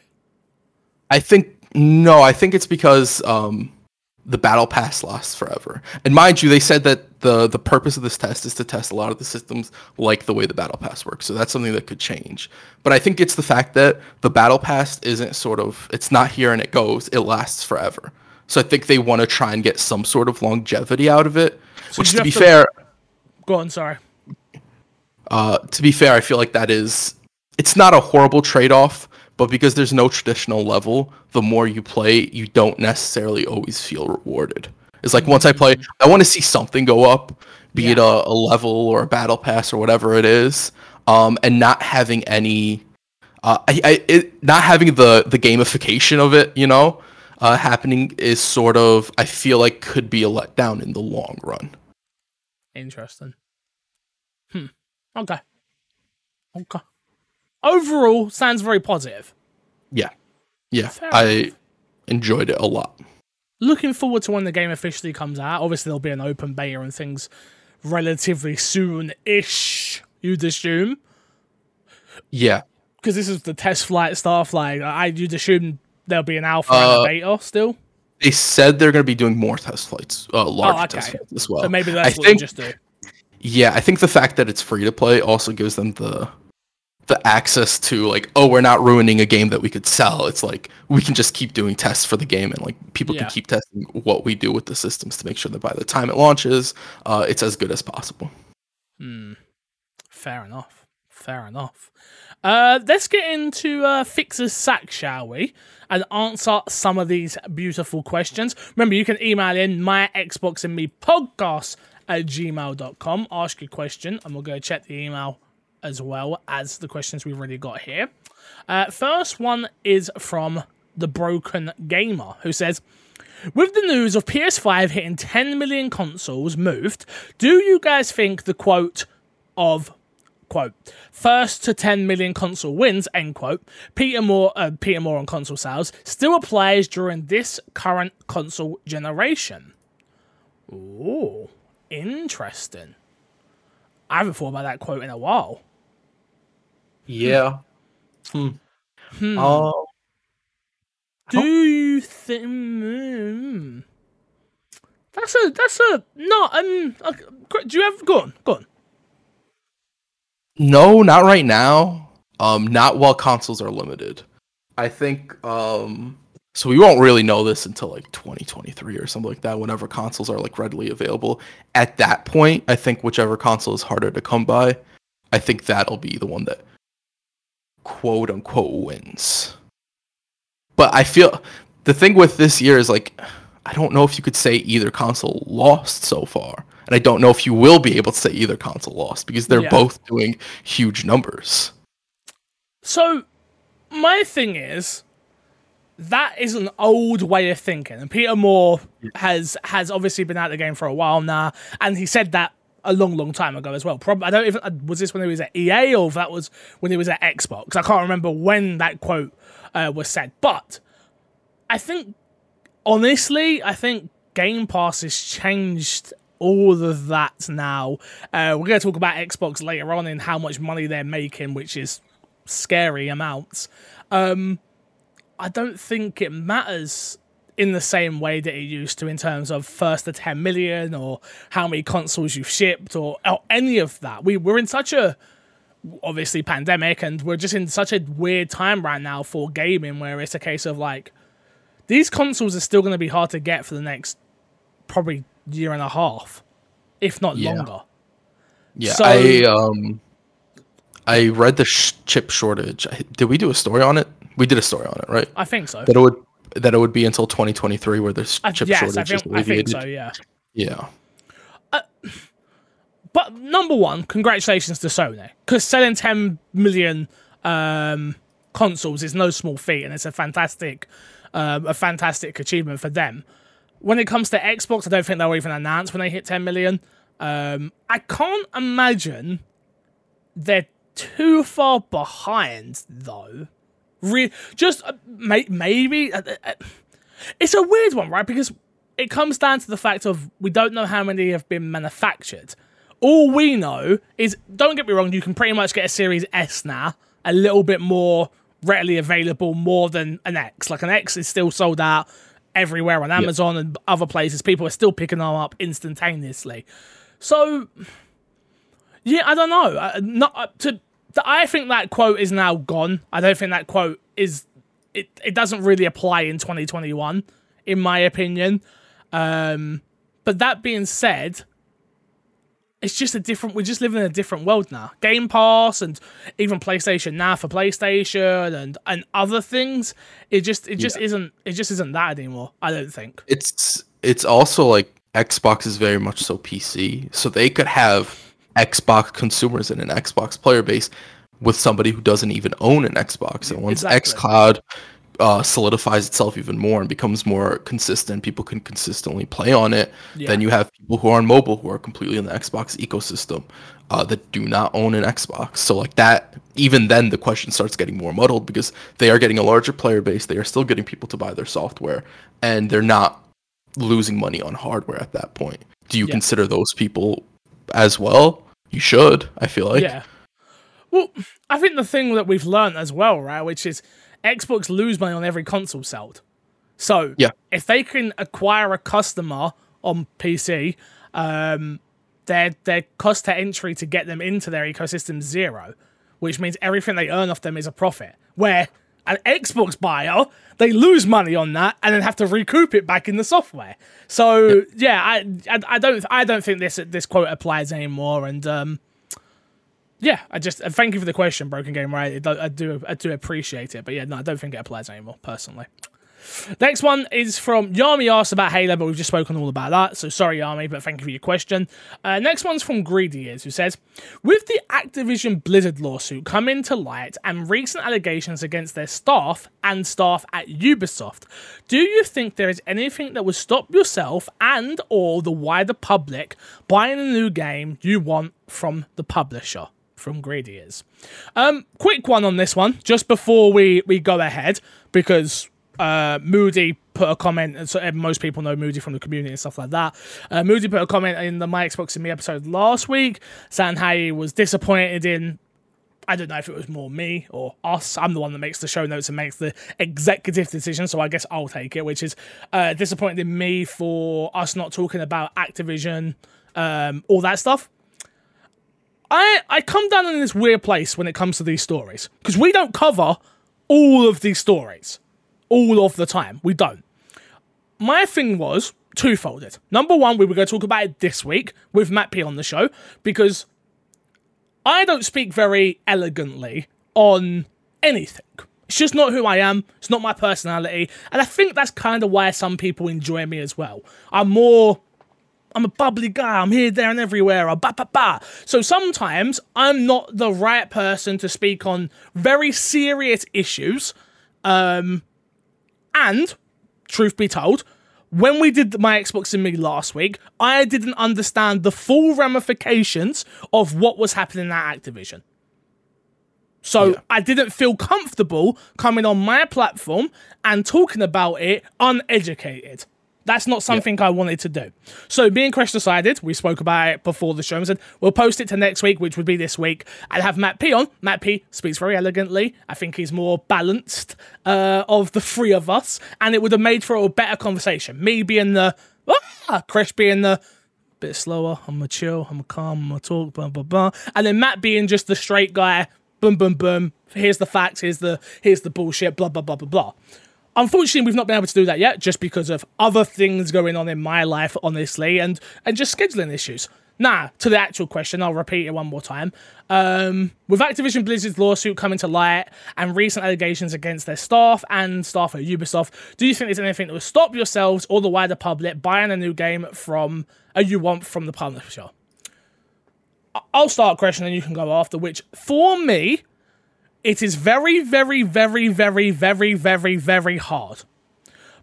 [SPEAKER 2] I think no, I think it's because um, the battle pass lasts forever. And mind you, they said that the the purpose of this test is to test a lot of the systems like the way the battle pass works. So that's something that could change. But I think it's the fact that the battle pass isn't sort of it's not here and it goes. It lasts forever. So I think they want to try and get some sort of longevity out of it. which to be
[SPEAKER 1] to-
[SPEAKER 2] fair,
[SPEAKER 1] Go on. Sorry.
[SPEAKER 2] uh, to be fair, I feel like that is it's not a horrible trade-off, but because there's no traditional level, the more you play, you don't necessarily always feel rewarded. It's like once I play, I want to see something go up, be it a, a level or a battle pass or whatever it is, um, and not having any, uh, I, I it, not having the the gamification of it, you know, uh, happening is sort of I feel like could be a letdown in the long run.
[SPEAKER 1] Interesting. Hmm. Okay. Okay. Overall, sounds very positive.
[SPEAKER 2] Yeah, yeah,
[SPEAKER 1] Fair
[SPEAKER 2] I enjoyed it a lot.
[SPEAKER 1] Looking forward to when the game officially comes out. Obviously, there'll be an open beta and things relatively soon-ish. You'd assume,
[SPEAKER 2] Yeah.
[SPEAKER 1] because this is the test flight stuff. Like, I you'd assume there'll be an alpha and
[SPEAKER 2] Uh,
[SPEAKER 1] a beta still.
[SPEAKER 2] They said they're going to be doing more test flights, uh, larger
[SPEAKER 1] Oh, okay.
[SPEAKER 2] test flights as well.
[SPEAKER 1] So maybe
[SPEAKER 2] I
[SPEAKER 1] that's what
[SPEAKER 2] think,
[SPEAKER 1] they just do.
[SPEAKER 2] yeah, I think the fact that it's free to play also gives them the the access to like, oh, we're not ruining a game that we could sell. It's like we can just keep doing tests for the game, and like people
[SPEAKER 1] Yeah.
[SPEAKER 2] can keep testing what we do with the systems to make sure that by the time it launches, uh, it's as good as possible.
[SPEAKER 1] Fair enough. Fair enough. Uh, let's get into uh, Fixer's Sack, shall we? And answer some of these beautiful questions. Remember, you can email in my Xbox and me podcast at gmail.com. Ask your question, and we'll go check the email as well as the questions we've already got here. Uh, first one is from the Broken Gamer, who says, with the news of PS5 hitting 10 million consoles moved, do you guys think the quote of quote first to 10 million console wins end quote Peter Moore uh, Peter Moore on console sales still applies during this current console generation? Ooh, interesting. I haven't thought about that quote in a while.
[SPEAKER 2] Yeah. Hmm. Um,
[SPEAKER 1] Do you think? Mm, that's a that's a not um. okay, Do you have go on go on?
[SPEAKER 2] No, not right now. Um, not while consoles are limited. I think um so we won't really know this until like 2023 or something like that whenever consoles are like readily available. At that point, I think whichever console is harder to come by, I think that'll be the one that quote unquote wins. But I feel the thing with this year is like I don't know if you could say either console lost so far. And I don't know if you will be able to say either console lost because they're
[SPEAKER 1] Yeah.
[SPEAKER 2] both doing huge numbers.
[SPEAKER 1] So, my thing is, that is an old way of thinking, and Peter Moore has has obviously been out of the game for a while now, and he said that a long, long time ago as well. Probably, I don't even uh, was this when he was at EA or if that was when he was at Xbox. I can't remember when that quote uh, was said, but I think honestly, I think Game Pass has changed all of that now. Uh, we're going to talk about Xbox later on and how much money they're making, which is scary amounts. Um, I don't think it matters in the same way that it used to in terms of first to 10 million or how many consoles you've shipped or, or any of that. We, we're in such a obviously pandemic and we're just in such a weird time right now for gaming where it's a case of like these consoles are still going to be hard to get for the next probably year and a half if not
[SPEAKER 2] Yeah.
[SPEAKER 1] longer
[SPEAKER 2] Yeah,
[SPEAKER 1] So-
[SPEAKER 2] I um, I read the sh- chip shortage. Did we do a story on it? We did a story on it, right?
[SPEAKER 1] i think so
[SPEAKER 2] That it would that it would be until 2023 where this chip
[SPEAKER 1] yes
[SPEAKER 2] shortage
[SPEAKER 1] I
[SPEAKER 2] is
[SPEAKER 1] think, I think
[SPEAKER 2] alleviated.
[SPEAKER 1] so yeah.
[SPEAKER 2] Yeah,
[SPEAKER 1] but number one congratulations to sony because selling 10 million um, consoles is no small feat and it's a fantastic um, a fantastic achievement for them. When it comes to xbox i don't think they'll even announce when they hit 10 million. Um, i can't imagine they're too far behind though Re- just uh, may- maybe uh, uh, it's a weird one right? Because it comes down to the fact of we don't know how many have been manufactured. All we know is don't get me wrong you can pretty much get a series s now a little bit more readily available more than an x. Like an x is still sold out everywhere on amazon and other places. People are still picking them up instantaneously. So yeah i don't know. Uh, not uh, to i think that quote is now gone. I don't think that quote is it, it doesn't really apply in 2021 in my opinion. Um but that being said it's just a different We're just live in a different world now. Game pass and even playstation now for playstation and and other things it just it just isn't it just isn't that anymore i don't think.
[SPEAKER 2] It's it's also like Xbox is very much so PC, so they could have Xbox consumers and an Xbox player base with somebody who doesn't even own an Xbox. And once
[SPEAKER 1] Exactly.
[SPEAKER 2] XCloud uh, solidifies itself even more and becomes more consistent, people can consistently play on it. Then you have people who are on mobile who are completely in the Xbox ecosystem uh, that do not own an Xbox. So like that, even then the question starts getting more muddled because they are getting a larger player base. They are still getting people to buy their software, and they're not losing money on hardware at that point. Do you
[SPEAKER 1] Yeah.
[SPEAKER 2] consider those people as well? You should. I feel like.
[SPEAKER 1] yeah. Well, I think the thing that we've learned as well, right, which is Xbox lose money on every console sold. So
[SPEAKER 2] Yeah.
[SPEAKER 1] if they can acquire a customer on PC, um, their their cost to entry to get them into their ecosystem is zero, which means everything they earn off them is a profit. Where an Xbox buyer, they lose money on that and then have to recoup it back in the software. So yeah, I, I I don't I don't think this this quote applies anymore. And um, yeah, I just thank you for the question, Broken Game. Right, I do I do appreciate it, but yeah, no, I don't think it applies anymore personally. Next one is from Yami asked about Halo, but we've just spoken all about that. So sorry, Yami, but thank you for your question. Uh, next one's from Greedy Ears, who says, with the Activision Blizzard lawsuit coming to light and recent allegations against their staff and staff at Ubisoft, do you think there is anything that would stop yourself and or the wider public buying a new game you want from the publisher? From Greedy Ears. Um, quick one on this one, just before we we go ahead, because uh, Moody put a comment, and so most people know Moody from the community and stuff like that. Uh, Moody put a comment in the My Xbox and Me episode last week, saying how he was disappointed in. I don't know if it was more me or us. I'm the one that makes the show notes and makes the executive decision, so I guess I'll take it. Which is uh, disappointed in me for us not talking about Activision, um, all that stuff. I I come down in this weird place when it comes to these stories because we don't cover all of these stories all of the time. We don't. My thing was twofolded. Number one, we were going to talk about it this week with Matt P on the show because I don't speak very elegantly on anything. It's just not who I am. It's not my personality. And I think that's kind of why some people enjoy me as well. I'm more I'm a bubbly guy. I'm here, there, and everywhere. Ba ba ba. So sometimes I'm not the right person to speak on very serious issues. Um, and truth be told, when we did my Xbox and me last week, I didn't understand the full ramifications of what was happening at Activision. So
[SPEAKER 2] Yeah.
[SPEAKER 1] I didn't feel comfortable coming on my platform and talking about it uneducated. That's not something I wanted to do. So me and Chris decided, we spoke about it before the show and said, we'll post it to next week, which would be this week. I'd have Matt P on. Matt P speaks very elegantly. I think he's more balanced uh, of the three of us, and it would have made for a better conversation. Me being the, ah, Chris being the, bit slower. I'm a chill. I'm a calm. I'm a talk. Blah blah blah. And then Matt being just the straight guy. Boom boom boom. Here's the facts. Here's the here's the bullshit. Blah blah blah blah blah. Unfortunately, we've not been able to do that yet, just because of other things going on in my life, honestly, and and just scheduling issues. Now, to the actual question, I'll repeat it one more time. Um, with Activision Blizzard's lawsuit coming to light and recent allegations against their staff and staff at Ubisoft, do you think there's anything that will stop yourselves or the wider public buying a new game from a you want from the publisher? I'll start question and you can go after, which for me, it is very, very, very, very, very, very, very hard.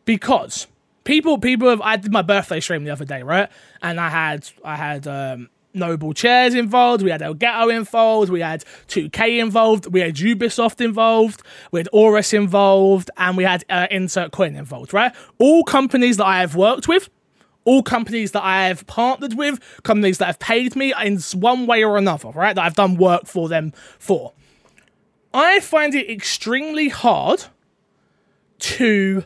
[SPEAKER 1] Because people people have I did my birthday stream the other day, right? And I had I had um Noble Chairs involved, we had Elgato involved, we had 2K involved, we had Ubisoft involved, we had Aorus involved, and we had uh, Insert Coin involved, right? All companies that I have worked with, all companies that I have partnered with, companies that have paid me in one way or another, right? That I've done work for them for. I find it extremely hard to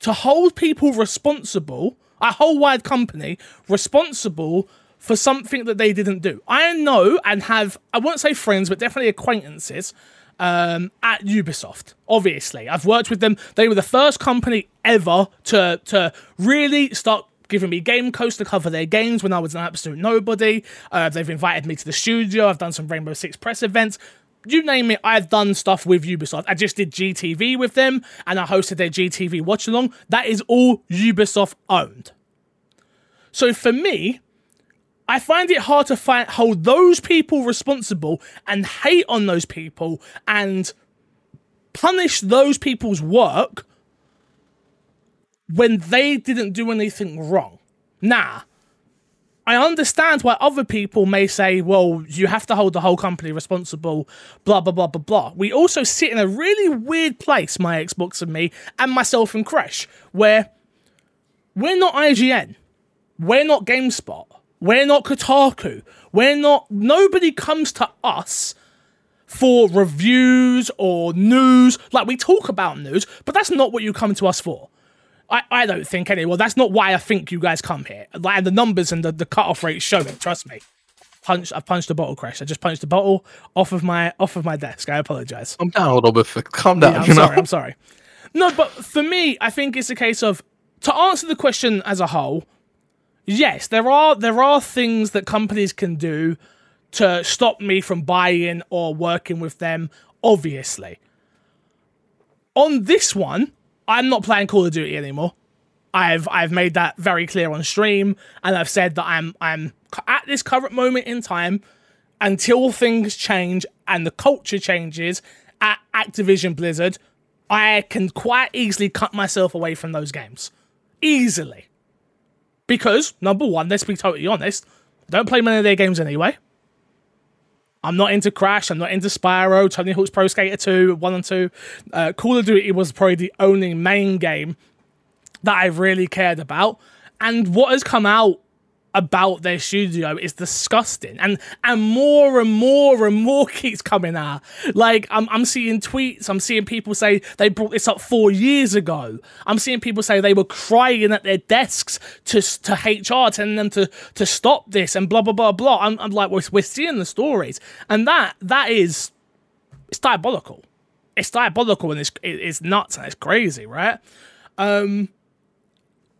[SPEAKER 1] to hold people responsible, a whole wide company responsible for something that they didn't do. I know and have I won't say friends, but definitely acquaintances um, at Ubisoft. Obviously, I've worked with them. They were the first company ever to to really start giving me game codes to cover their games when I was an absolute nobody. Uh, they've invited me to the studio. I've done some Rainbow Six press events. You name it, I've done stuff with Ubisoft. I just did GTV with them and I hosted their GTV watch along. That is all Ubisoft owned. So for me, I find it hard to find hold those people responsible and hate on those people and punish those people's work when they didn't do anything wrong. Nah. I understand why other people may say, well, you have to hold the whole company responsible, blah, blah, blah, blah, blah. We also sit in a really weird place, my Xbox and me, and myself and Crash, where we're not IGN, we're not GameSpot, we're not Kotaku, we're not, nobody comes to us for reviews or news. Like, we talk about news, but that's not what you come to us for. I, I don't think anyway. Well, that's not why I think you guys come here. Like the numbers and the, the cutoff rates show it. Trust me. Punch. I punched a bottle, Crash. I just punched a bottle off of my off of my desk. I apologize.
[SPEAKER 2] Calm down a little bit. Calm down.
[SPEAKER 1] Yeah, I'm
[SPEAKER 2] you know?
[SPEAKER 1] sorry. I'm sorry. No, but for me, I think it's a case of to answer the question as a whole. Yes, there are there are things that companies can do to stop me from buying or working with them. Obviously, on this one, I'm not playing Call of Duty anymore. I've I've made that very clear on stream, and I've said that I'm I'm at this current moment in time until things change and the culture changes at Activision Blizzard. I can quite easily cut myself away from those games easily because number one, let's be totally honest, I don't play many of their games anyway. I'm not into Crash. I'm not into Spyro, Tony Hawk's Pro Skater 2, 1 and 2. Uh, Call of Duty was probably the only main game that I really cared about. And what has come out about their studio is disgusting. And and more and more and more keeps coming out. Like I'm I'm seeing tweets, I'm seeing people say they brought this up four years ago. I'm seeing people say they were crying at their desks to to HR telling them to to stop this and blah blah blah blah. I'm, I'm like we're, we're seeing the stories. And that that is it's diabolical. It's diabolical and it's it's nuts and it's crazy, right? Um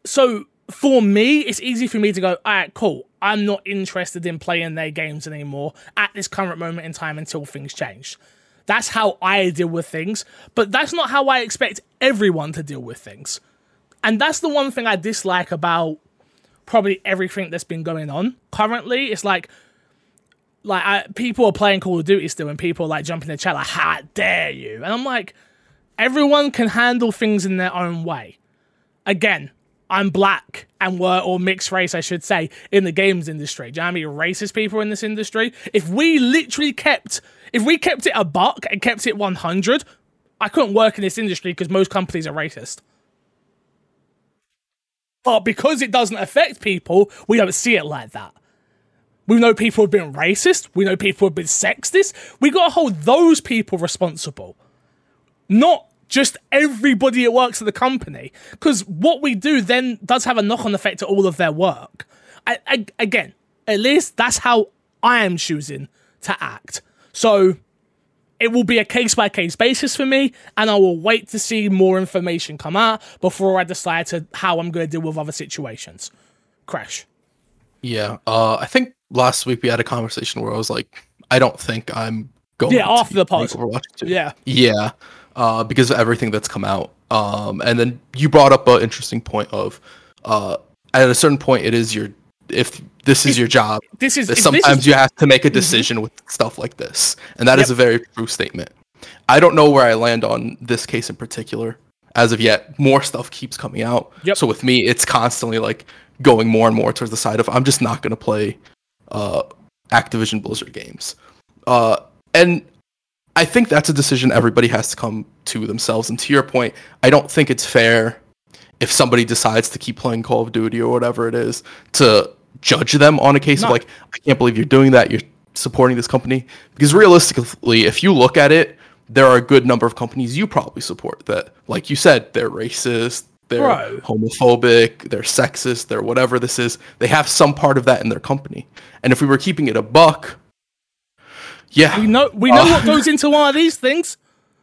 [SPEAKER 1] so for me, it's easy for me to go, all right, cool. I'm not interested in playing their games anymore at this current moment in time until things change. That's how I deal with things, but that's not how I expect everyone to deal with things. And that's the one thing I dislike about probably everything that's been going on currently. It's like, like I, people are playing Call of Duty still, and people are like jumping in the chat like, "How dare you?" And I'm like, everyone can handle things in their own way. Again, I'm black and were or mixed race, I should say, in the games industry. Do you know how many racist people in this industry? If we literally kept, if we kept it a buck and kept it 100, I couldn't work in this industry because most companies are racist. But because it doesn't affect people, we don't see it like that. We know people have been racist. We know people have been sexist. We got to hold those people responsible, not just everybody that works at the company. Because what we do then does have a knock on effect to all of their work. I, I, again, at least that's how I am choosing to act. So it will be a case by case basis for me, and I will wait to see more information come out before I decide to how I'm going to deal with other situations. Crash.
[SPEAKER 2] Yeah, uh, I think last week we had a conversation where I was like, I don't think I'm going.
[SPEAKER 1] Yeah, after the post.
[SPEAKER 2] Overwatch 2.
[SPEAKER 1] Yeah.
[SPEAKER 2] Yeah, uh, because of everything that's come out. Um, and then you brought up an interesting point of, uh, at a certain point, it is your if this is your job.
[SPEAKER 1] This is
[SPEAKER 2] sometimes
[SPEAKER 1] this is,
[SPEAKER 2] you have to make a decision with stuff like this, and that is
[SPEAKER 1] Yep.
[SPEAKER 2] a very true statement. I don't know where I land on this case in particular. As of yet, more stuff keeps coming out.
[SPEAKER 1] Yep.
[SPEAKER 2] So with me, it's constantly like going more and more towards the side of I'm just not going to play uh, Activision Blizzard games. Uh, and I think that's a decision everybody has to come to themselves. And to your point, I don't think it's fair if somebody decides to keep playing Call of Duty or whatever it is to judge them on a case
[SPEAKER 1] No.
[SPEAKER 2] of like, I can't believe you're doing that. You're supporting this company. Because realistically, if you look at it, there are a good number of companies you probably support that, like you said, they're racist, they're
[SPEAKER 1] Bro.
[SPEAKER 2] homophobic, they're sexist, they're whatever this is. They have some part of that in their company. And if we were keeping it a buck, yeah,
[SPEAKER 1] we know we know
[SPEAKER 2] Uh,
[SPEAKER 1] what goes into one of these things.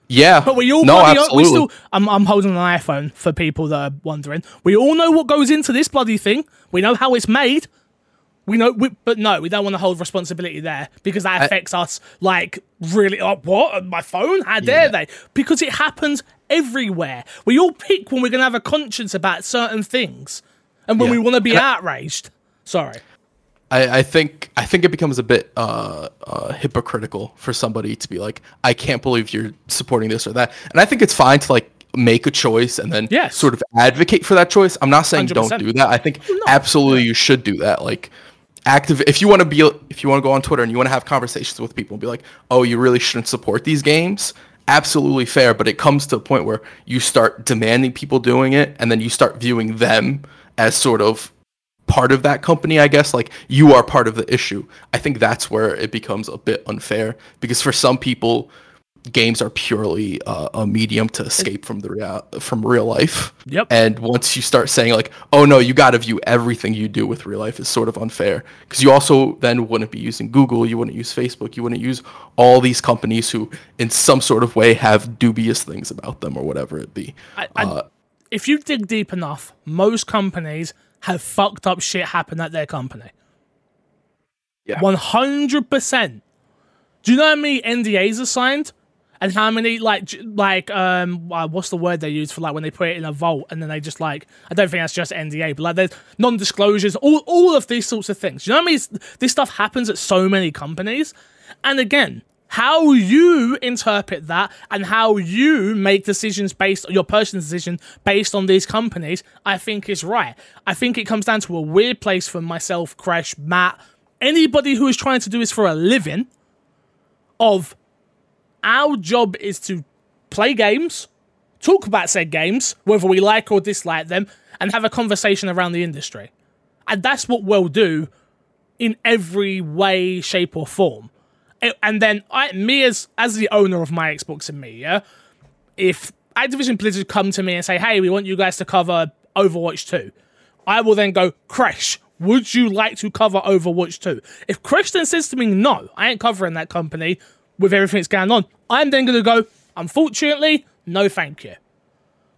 [SPEAKER 2] yeah,
[SPEAKER 1] But we all
[SPEAKER 2] no,
[SPEAKER 1] bloody
[SPEAKER 2] absolutely.
[SPEAKER 1] we still I'm I'm holding an iPhone for people that are wondering. We all know what goes into this bloody thing. We know how it's made. We know, we, but no, we don't want to hold responsibility there because that affects us. Like, really, like, what? My phone? How dare
[SPEAKER 2] Yeah.
[SPEAKER 1] they? Because it happens everywhere. We all pick when we're going to have a conscience about certain things and when
[SPEAKER 2] Yeah.
[SPEAKER 1] we want to be
[SPEAKER 2] And I-
[SPEAKER 1] outraged. Sorry.
[SPEAKER 2] I, I think I think it becomes a bit uh, uh, hypocritical for somebody to be like, I can't believe you're supporting this or that, and I think it's fine to like make a choice and then
[SPEAKER 1] Yes.
[SPEAKER 2] sort of advocate for that choice. I'm not saying do
[SPEAKER 1] 100%.
[SPEAKER 2] not do that. I think absolutely you should do that. Like active if you want to be if you want to go on Twitter and you want to have conversations with people and be like, oh, you really shouldn't support these games. Absolutely fair, but it comes to a point where you start demanding people doing it, and then you start viewing them as sort of part of that company, I guess. Like you are part of the issue. I think that's where it becomes a bit unfair because for some people, games are purely uh, a medium to escape from the real from real life.
[SPEAKER 1] Yep.
[SPEAKER 2] And once you start saying like, "Oh no, you got to view everything you do with real life," is sort of unfair because you also then wouldn't be using Google, you wouldn't use Facebook, you wouldn't use all these companies who, in some sort of way, have dubious things about them or whatever it be.
[SPEAKER 1] I, I,
[SPEAKER 2] Uh,
[SPEAKER 1] if you dig deep enough, most companies have fucked up shit happen at their company.
[SPEAKER 2] Yeah.
[SPEAKER 1] One hundred percent. Do you know how many NDAs are signed? And how many like like um uh, what's the word they use for like when they put it in a vault and then they just like I don't think that's just NDA but like there's non-disclosures all all of these sorts of things. Do you know what I mean? This stuff happens at so many companies, and again, how you interpret that and how you make decisions based on your personal decision based on these companies, I think is right. I think it comes down to a weird place for myself, Crash, Matt, anybody who is trying to do this for a living. Of our job is to play games, talk about said games, whether we like or dislike them, and have a conversation around the industry. And that's what we'll do in every way, shape, or form. And then I, me as as the owner of my Xbox and me, yeah, if Activision Blizzard come to me and say, "Hey, we want you guys to cover Overwatch 2," I will then go, "Crash, would you like to cover Overwatch 2?" If Crash then says to me, "No, I ain't covering that company with everything that's going on," I'm then going to go, "Unfortunately, no, thank you."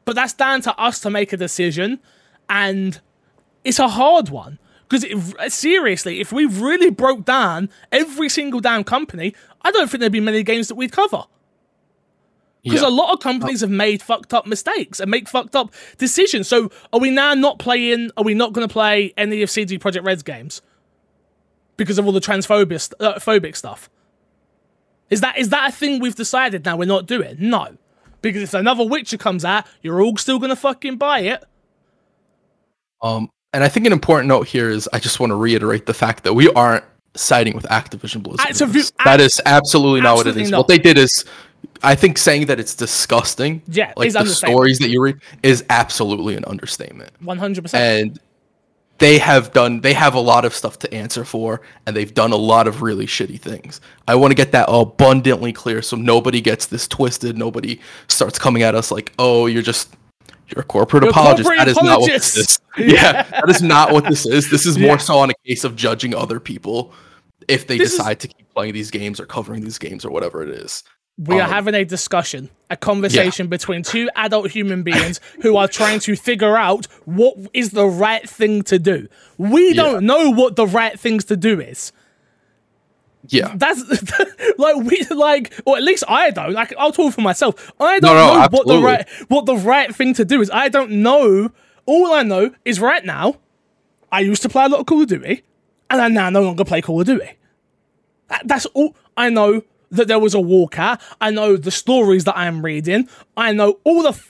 [SPEAKER 1] But that's down to us to make a decision, and it's a hard one because seriously, if we really broke down every single damn company, I don't think there'd be many games that we'd cover. Because a lot of companies have made fucked up mistakes and make fucked up decisions. So are we now not playing? Are we not going to play any of CD Projekt Red's games because of all the transphobic uh, phobic stuff? Is that is that a thing we've decided now we're not doing? No, because if another Witcher comes out, you're all still going to fucking buy it.
[SPEAKER 2] Um, and I think an important note here is I just want to reiterate the fact that we aren't siding with Activision Blizzard.
[SPEAKER 1] A view-
[SPEAKER 2] that is absolutely not what it
[SPEAKER 1] absolutely not.
[SPEAKER 2] What they did is I think saying that it's disgusting,
[SPEAKER 1] Yeah,
[SPEAKER 2] like the stories that you read, is absolutely an understatement.
[SPEAKER 1] One hundred percent.
[SPEAKER 2] And they have done, they have a lot of stuff to answer for, and they've done a lot of really shitty things. I want to get that abundantly clear, so nobody gets this twisted. Nobody starts coming at us like, "Oh, you're just." You're a corporate
[SPEAKER 1] You're
[SPEAKER 2] apologist.
[SPEAKER 1] corporate
[SPEAKER 2] that is not what this is. Yeah, that is not what this is. This is
[SPEAKER 1] Yeah.
[SPEAKER 2] more so on a case of judging other people if they
[SPEAKER 1] This is-
[SPEAKER 2] decide to keep playing these games or covering these games or whatever it is.
[SPEAKER 1] We are
[SPEAKER 2] Um,
[SPEAKER 1] having a discussion, a conversation between two adult human beings who are trying to figure out what is the right thing to do. We don't know what the right things to do is.
[SPEAKER 2] Yeah.
[SPEAKER 1] That's like we like, or at least I don't. Like I'll talk for myself. I don't
[SPEAKER 2] No, no,
[SPEAKER 1] know what the right what the right thing to do is. I don't know. All I know is right now, I used to play a lot of Call of Duty, and I now no longer play Call of Duty. That- That's all I know. That there was a walkout. I know the stories that I'm reading. I know all the f-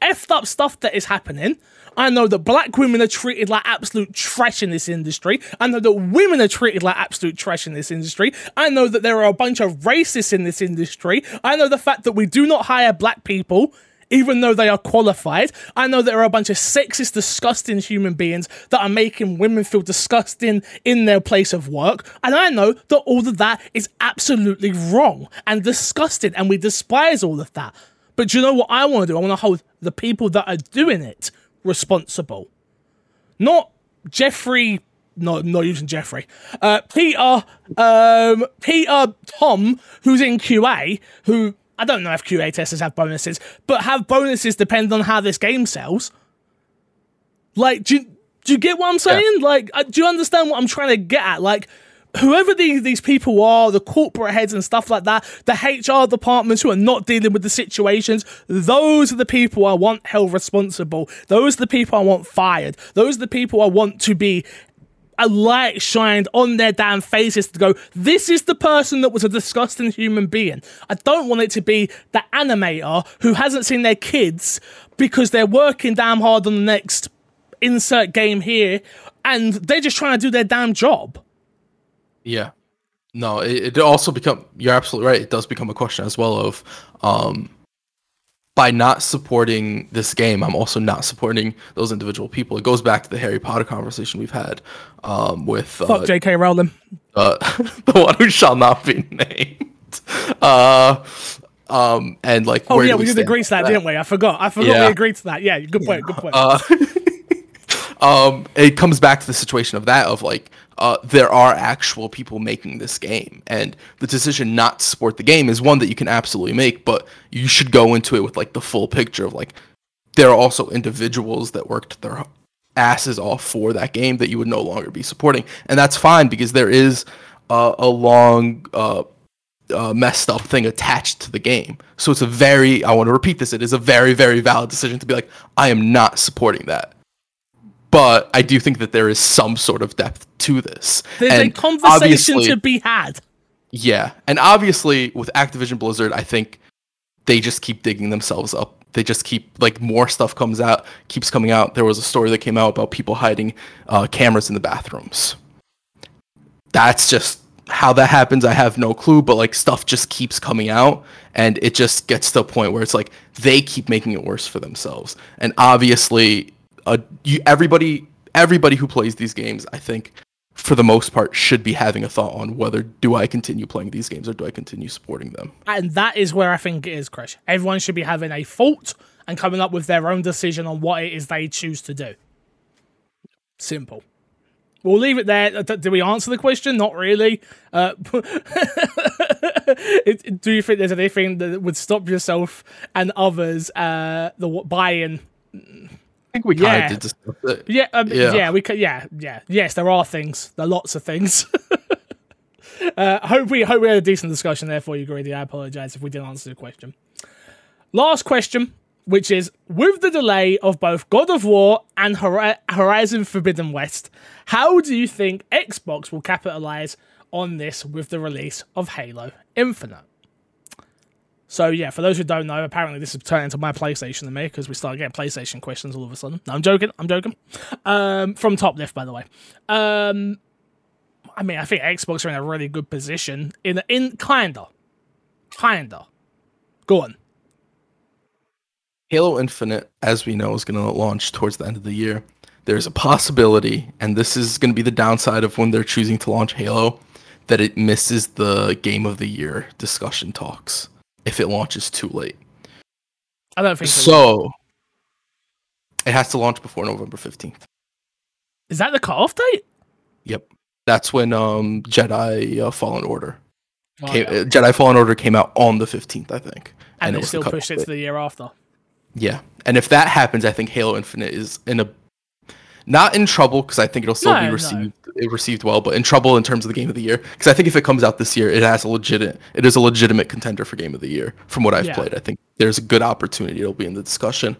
[SPEAKER 1] effed up stuff that is happening. I know that black women are treated like absolute trash in this industry. I know that women are treated like absolute trash in this industry. I know that there are a bunch of racists in this industry. I know the fact that we do not hire black people even though they are qualified. I know there are a bunch of sexist, disgusting human beings that are making women feel disgusting in their place of work. And I know that all of that is absolutely wrong and disgusting, and we despise all of that. But you know what I want to do? I want to hold the people that are doing it responsible. Not Jeffrey. No, not using Jeffrey. Uh, Peter, um, Peter Tom, who's in QA, who I don't know if QA testers have bonuses, but have bonuses depending on how this game sells. Like, do you, do you get what I'm saying? Like, uh, do you understand what I'm trying to get at? Like, whoever these, these people are, the corporate heads and stuff like that, the HR departments who are not dealing with the situations, those are the people I want held responsible. Those are the people I want fired. Those are the people I want to be a light shined on their damn faces to go, this is the person that was a disgusting human being. I don't want it to be the animator who hasn't seen their kids because they're working damn hard on the next insert game here and they're just trying to do their damn job.
[SPEAKER 2] Yeah. No, it, it also become you're absolutely right. It does become a question as well of um by not supporting this game, I'm also not supporting those individual people. It goes back to the Harry Potter conversation we've had um with uh,
[SPEAKER 1] Fuck J.K. Rowling.
[SPEAKER 2] uh, the one who shall not be named. Uh um and like
[SPEAKER 1] Oh yeah,
[SPEAKER 2] do
[SPEAKER 1] we did agree to that,
[SPEAKER 2] on
[SPEAKER 1] didn't we? I forgot. I forgot
[SPEAKER 2] Yeah.
[SPEAKER 1] we agreed to that. Yeah, good point. Good point.
[SPEAKER 2] Um it comes back to the situation of that of like uh there are actual people making this game and the decision not to support the game is one that you can absolutely make but you should go into it with like the full picture of like there are also individuals that worked their asses off for that game that you would no longer be supporting and that's fine because there is uh, a long uh uh, messed up thing attached to the game. So it's a very, I want to repeat this, it is a very, very valid decision to be like, I am not supporting that. But I do think that there is some sort of depth to this.
[SPEAKER 1] There's a
[SPEAKER 2] And
[SPEAKER 1] conversation
[SPEAKER 2] obviously-
[SPEAKER 1] to be had.
[SPEAKER 2] Yeah. And obviously, with Activision Blizzard, I think they just keep digging themselves up. They just keep, like, more stuff comes out, keeps coming out. There was a story that came out about people hiding uh, cameras in the bathrooms. That's just how that happens. I have no clue, but, like, stuff just keeps coming out. And it just gets to a point where it's like they keep making it worse for themselves. And obviously, uh, you, everybody, everybody who plays these games, I think, for the most part, should be having a thought on whether do I continue playing these games or do I continue supporting them.
[SPEAKER 1] And that is where I think it is, Chris. Everyone should be having a thought and coming up with their own decision on what it is they choose to do. Simple. We'll leave it there. Did we answer the question? Not really. Uh, do you think there's anything that would stop yourself and others uh, the buying?
[SPEAKER 2] Think we kind
[SPEAKER 1] Yeah.
[SPEAKER 2] of did discuss it.
[SPEAKER 1] Yeah, um, yeah,
[SPEAKER 2] Yeah.
[SPEAKER 1] we could. Yeah, yeah, yes. There are things. There are lots of things. uh, hope we hope we had a decent discussion there for you, Greedy. I apologize if we didn't answer the question. Last question, which is with the delay of both God of War and Hori- Horizon Forbidden West, how do you think Xbox will capitalize on this with the release of Halo Infinite? So yeah, for those who don't know, apparently this is turning into my PlayStation to me because we started getting PlayStation questions all of a sudden. No, I'm joking. I'm joking. Um, from Top Left, by the way. Um, I mean, I think Xbox are in a really good position. In in kinda, kinda. Go on.
[SPEAKER 2] Halo Infinite, as we know, is going to launch towards the end of the year. There's a possibility, and this is going to be the downside of when they're choosing to launch Halo, that it misses the Game of the Year discussion talks if it launches too late.
[SPEAKER 1] I don't think
[SPEAKER 2] so. It has to launch before November 15th.
[SPEAKER 1] Is that the cutoff date?
[SPEAKER 2] Yep. That's when um, Jedi uh, Fallen Order
[SPEAKER 1] Oh,
[SPEAKER 2] came,
[SPEAKER 1] yeah.
[SPEAKER 2] uh, Jedi Fallen Order came out on the 15th, I think.
[SPEAKER 1] and,
[SPEAKER 2] it
[SPEAKER 1] they still pushed it to the year after.
[SPEAKER 2] Yeah, and if that happens, I think Halo Infinite is in a not in trouble because I think it'll still
[SPEAKER 1] No,
[SPEAKER 2] be
[SPEAKER 1] no.
[SPEAKER 2] received it received well, but in trouble in terms of the game of the year because I think if it comes out this year, it has a legit it is a legitimate contender for game of the year from what I've
[SPEAKER 1] Yeah.
[SPEAKER 2] played. I think there's a good opportunity it'll be in the discussion.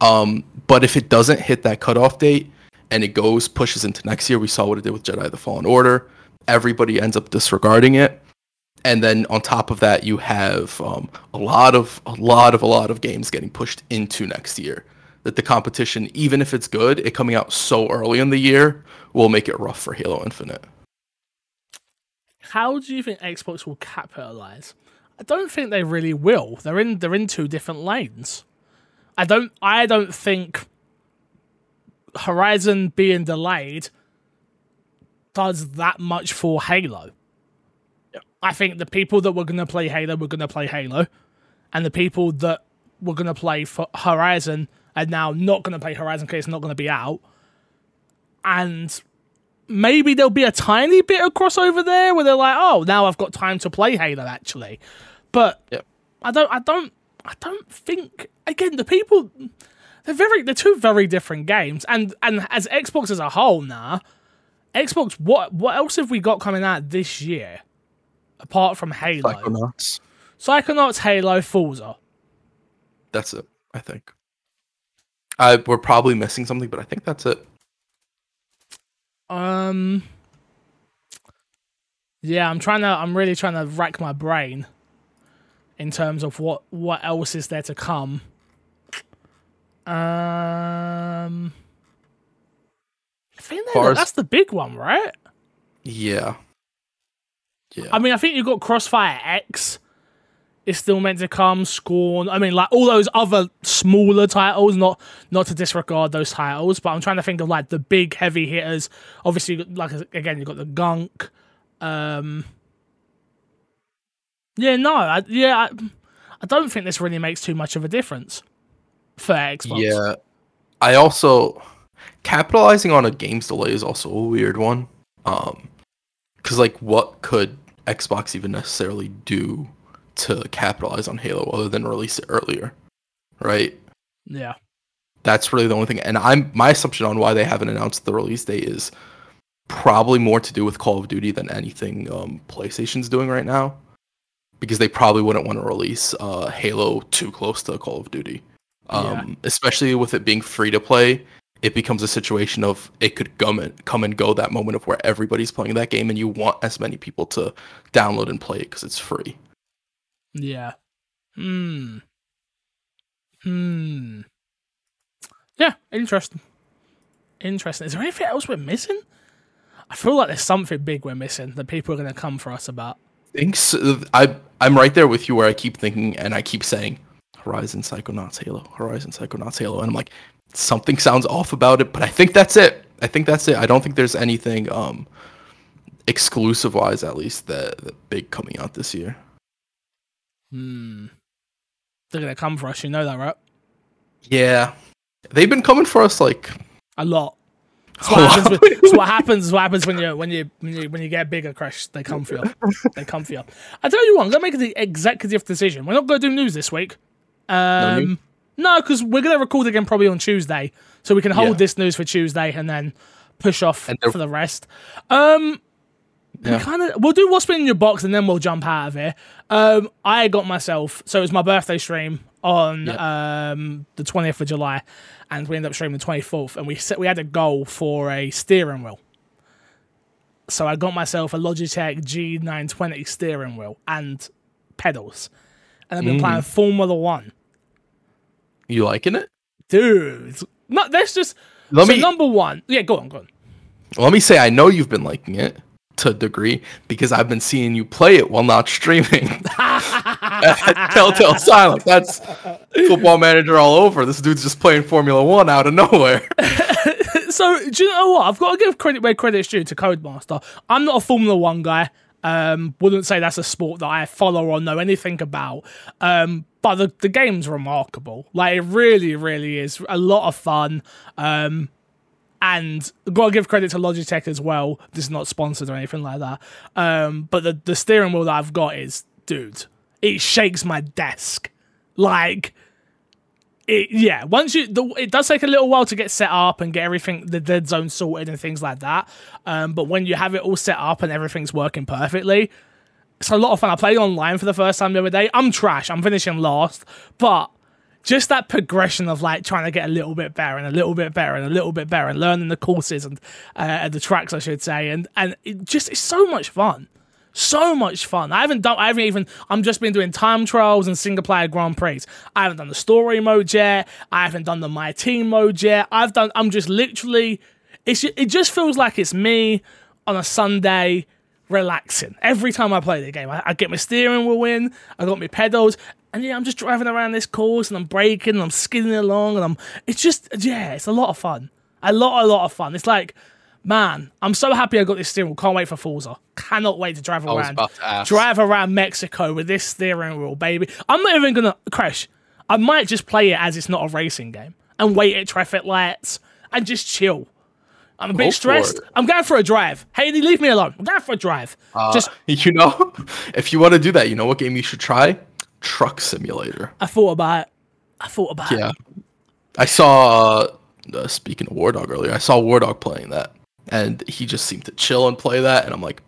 [SPEAKER 2] Um, but if it doesn't hit that cutoff date and it goes pushes into next year, we saw what it did with Jedi: The Fallen Order. Everybody ends up disregarding it and then on top of that you have um, a lot of a lot of a lot of games getting pushed into next year that the competition even if it's good it coming out so early in the year will make it rough for halo infinite
[SPEAKER 1] How do you think Xbox will capitalize? I don't think they really will. They're in they're in two different lanes. I don't I don't think Horizon being delayed does that much for Halo. I think the people that were going to play Halo were going to play Halo, and the people that were going to play for Horizon are now not going to play Horizon because it's not going to be out. And maybe there'll be a tiny bit of crossover there where they're like, oh, now I've got time to play Halo actually. But
[SPEAKER 2] Yep.
[SPEAKER 1] I don't, I don't, I don't think. Again, the people, they're very, they're two very different games, and and as Xbox as a whole now, Xbox, what what else have we got coming out this year apart from Halo?
[SPEAKER 2] Psychonauts.
[SPEAKER 1] Psychonauts, Halo, Forza.
[SPEAKER 2] that's it i think I, we're probably missing something but i think that's it
[SPEAKER 1] Um. Yeah, I'm trying to. I'm really trying to rack my brain in terms of what what else is there to come. Um. I think that, that's the big one, right?
[SPEAKER 2] yeah yeah
[SPEAKER 1] I mean, I think you've got Crossfire X. Is still meant to come. Scorn. I mean, like all those other smaller titles. Not not to disregard those titles, but I'm trying to think of like the big heavy hitters. Obviously, like again, you've got the Gunk. Um. Yeah, no, I, yeah, I, I don't think this really makes too much of a difference for Xbox.
[SPEAKER 2] Yeah. I also capitalizing on a game's delay is also a weird one. Um cuz like what could Xbox even necessarily do to capitalize on Halo other than release it earlier? Right?
[SPEAKER 1] yeah,
[SPEAKER 2] That's really the only thing and I'm my assumption on why they haven't announced the release date is probably more to do with Call of Duty than anything um PlayStation's doing right now because they probably wouldn't want to release uh Halo too close to Call of Duty. Um,
[SPEAKER 1] Yeah.
[SPEAKER 2] especially with it being free to play, it becomes a situation of it could come and come and go that moment of where everybody's playing that game and you want as many people to download and play it because it's free.
[SPEAKER 1] Yeah. Hmm. Hmm. Yeah, interesting. Interesting. Is there anything else we're missing? I feel like there's something big we're missing that people are going to come for us about.
[SPEAKER 2] Thanks. I I'm right there with you where I keep thinking and I keep saying Horizon Psychonauts Halo, Horizon Psychonauts Halo, and I'm like something sounds off about it, but I think that's it. I think that's it. I don't think there's anything um exclusive wise at least that, that big coming out this year.
[SPEAKER 1] Hmm. They're going to come for us. You know that, right?
[SPEAKER 2] Yeah. They've been coming for us like
[SPEAKER 1] A lot. It's what, happens what happens. What happens when you when you when you when you get bigger, crash? They come for you. They come for you. I tell you what, I'm gonna make the executive decision. We're not gonna do news this week.
[SPEAKER 2] No?
[SPEAKER 1] Um, no, because we're gonna record again probably on Tuesday, so we can hold
[SPEAKER 2] Yeah.
[SPEAKER 1] this news for Tuesday and then push off
[SPEAKER 2] And
[SPEAKER 1] for the rest. Um,
[SPEAKER 2] Yeah.
[SPEAKER 1] kind of. We'll do what's been in your box and then we'll jump out of here. Um, I got myself. So it was my birthday stream on
[SPEAKER 2] Yeah.
[SPEAKER 1] um the 20th of July, and we ended up streaming the 24th, and we set we had a goal for a steering wheel. So I got myself a Logitech G920 steering wheel and pedals, and I've been
[SPEAKER 2] Mm.
[SPEAKER 1] playing Formula One,
[SPEAKER 2] you liking it?
[SPEAKER 1] dude. No, that's just
[SPEAKER 2] Let
[SPEAKER 1] so
[SPEAKER 2] me
[SPEAKER 1] number one. Yeah, go on, go on.
[SPEAKER 2] let me say I know you've been liking it to a degree because I've been seeing you play it while not streaming. Telltale. Like that's football manager all over. This dude's just playing Formula One out of nowhere.
[SPEAKER 1] so do you know what? I've got to give credit where credit's due to Codemaster. I'm not a Formula One guy. Um, wouldn't say that's a sport that I follow or know anything about. Um, but the, the game's remarkable. Like it really, really is a lot of fun. Um, and gotta give credit to Logitech as well. This is not sponsored or anything like that. Um, but the the steering wheel that I've got is, dude, it shakes my desk. Like, it yeah. Once you, the, it does take a little while to get set up and get everything the dead zone sorted and things like that. Um, but when you have it all set up and everything's working perfectly, it's a lot of fun. I played online for the first time the other day. I'm trash. I'm finishing last, but just that progression of like trying to get a little bit better and a little bit better and a little bit better and learning the courses and uh, the tracks, I should say, and and it just it's so much fun, so much fun. I haven't done, I haven't even, I'm just been doing time trials and single player Grand Prix. I haven't done the story mode yet. I haven't done the my team mode yet. I've done, I'm just literally, it's it just feels like it's me on a Sunday relaxing. Every time I play the game, I, I, get my steering wheel in, I got my pedals, and yeah, I'm just driving around this course and I'm braking and I'm skidding along and I'm. It's just yeah, it's a lot of fun. A lot, a lot of fun. It's like, man, I'm so happy I got this steering wheel. Can't wait for Forza. Cannot wait to drive around.
[SPEAKER 2] To
[SPEAKER 1] drive around Mexico with this steering wheel, baby. I'm not even gonna crash. I might just play it as it's not a racing game and wait at traffic lights and just chill. I'm a bit stressed. I'm going for a drive. Haley, leave me alone. I'm going for a drive.
[SPEAKER 2] Uh,
[SPEAKER 1] just
[SPEAKER 2] you know, if you want to do that, you know what game you should try? Truck Simulator.
[SPEAKER 1] I thought about it. I thought about
[SPEAKER 2] yeah. it. Yeah, I saw. Uh, speaking of War Dog earlier, I saw War Dog playing that, and he just seemed to chill and play that, and I'm like,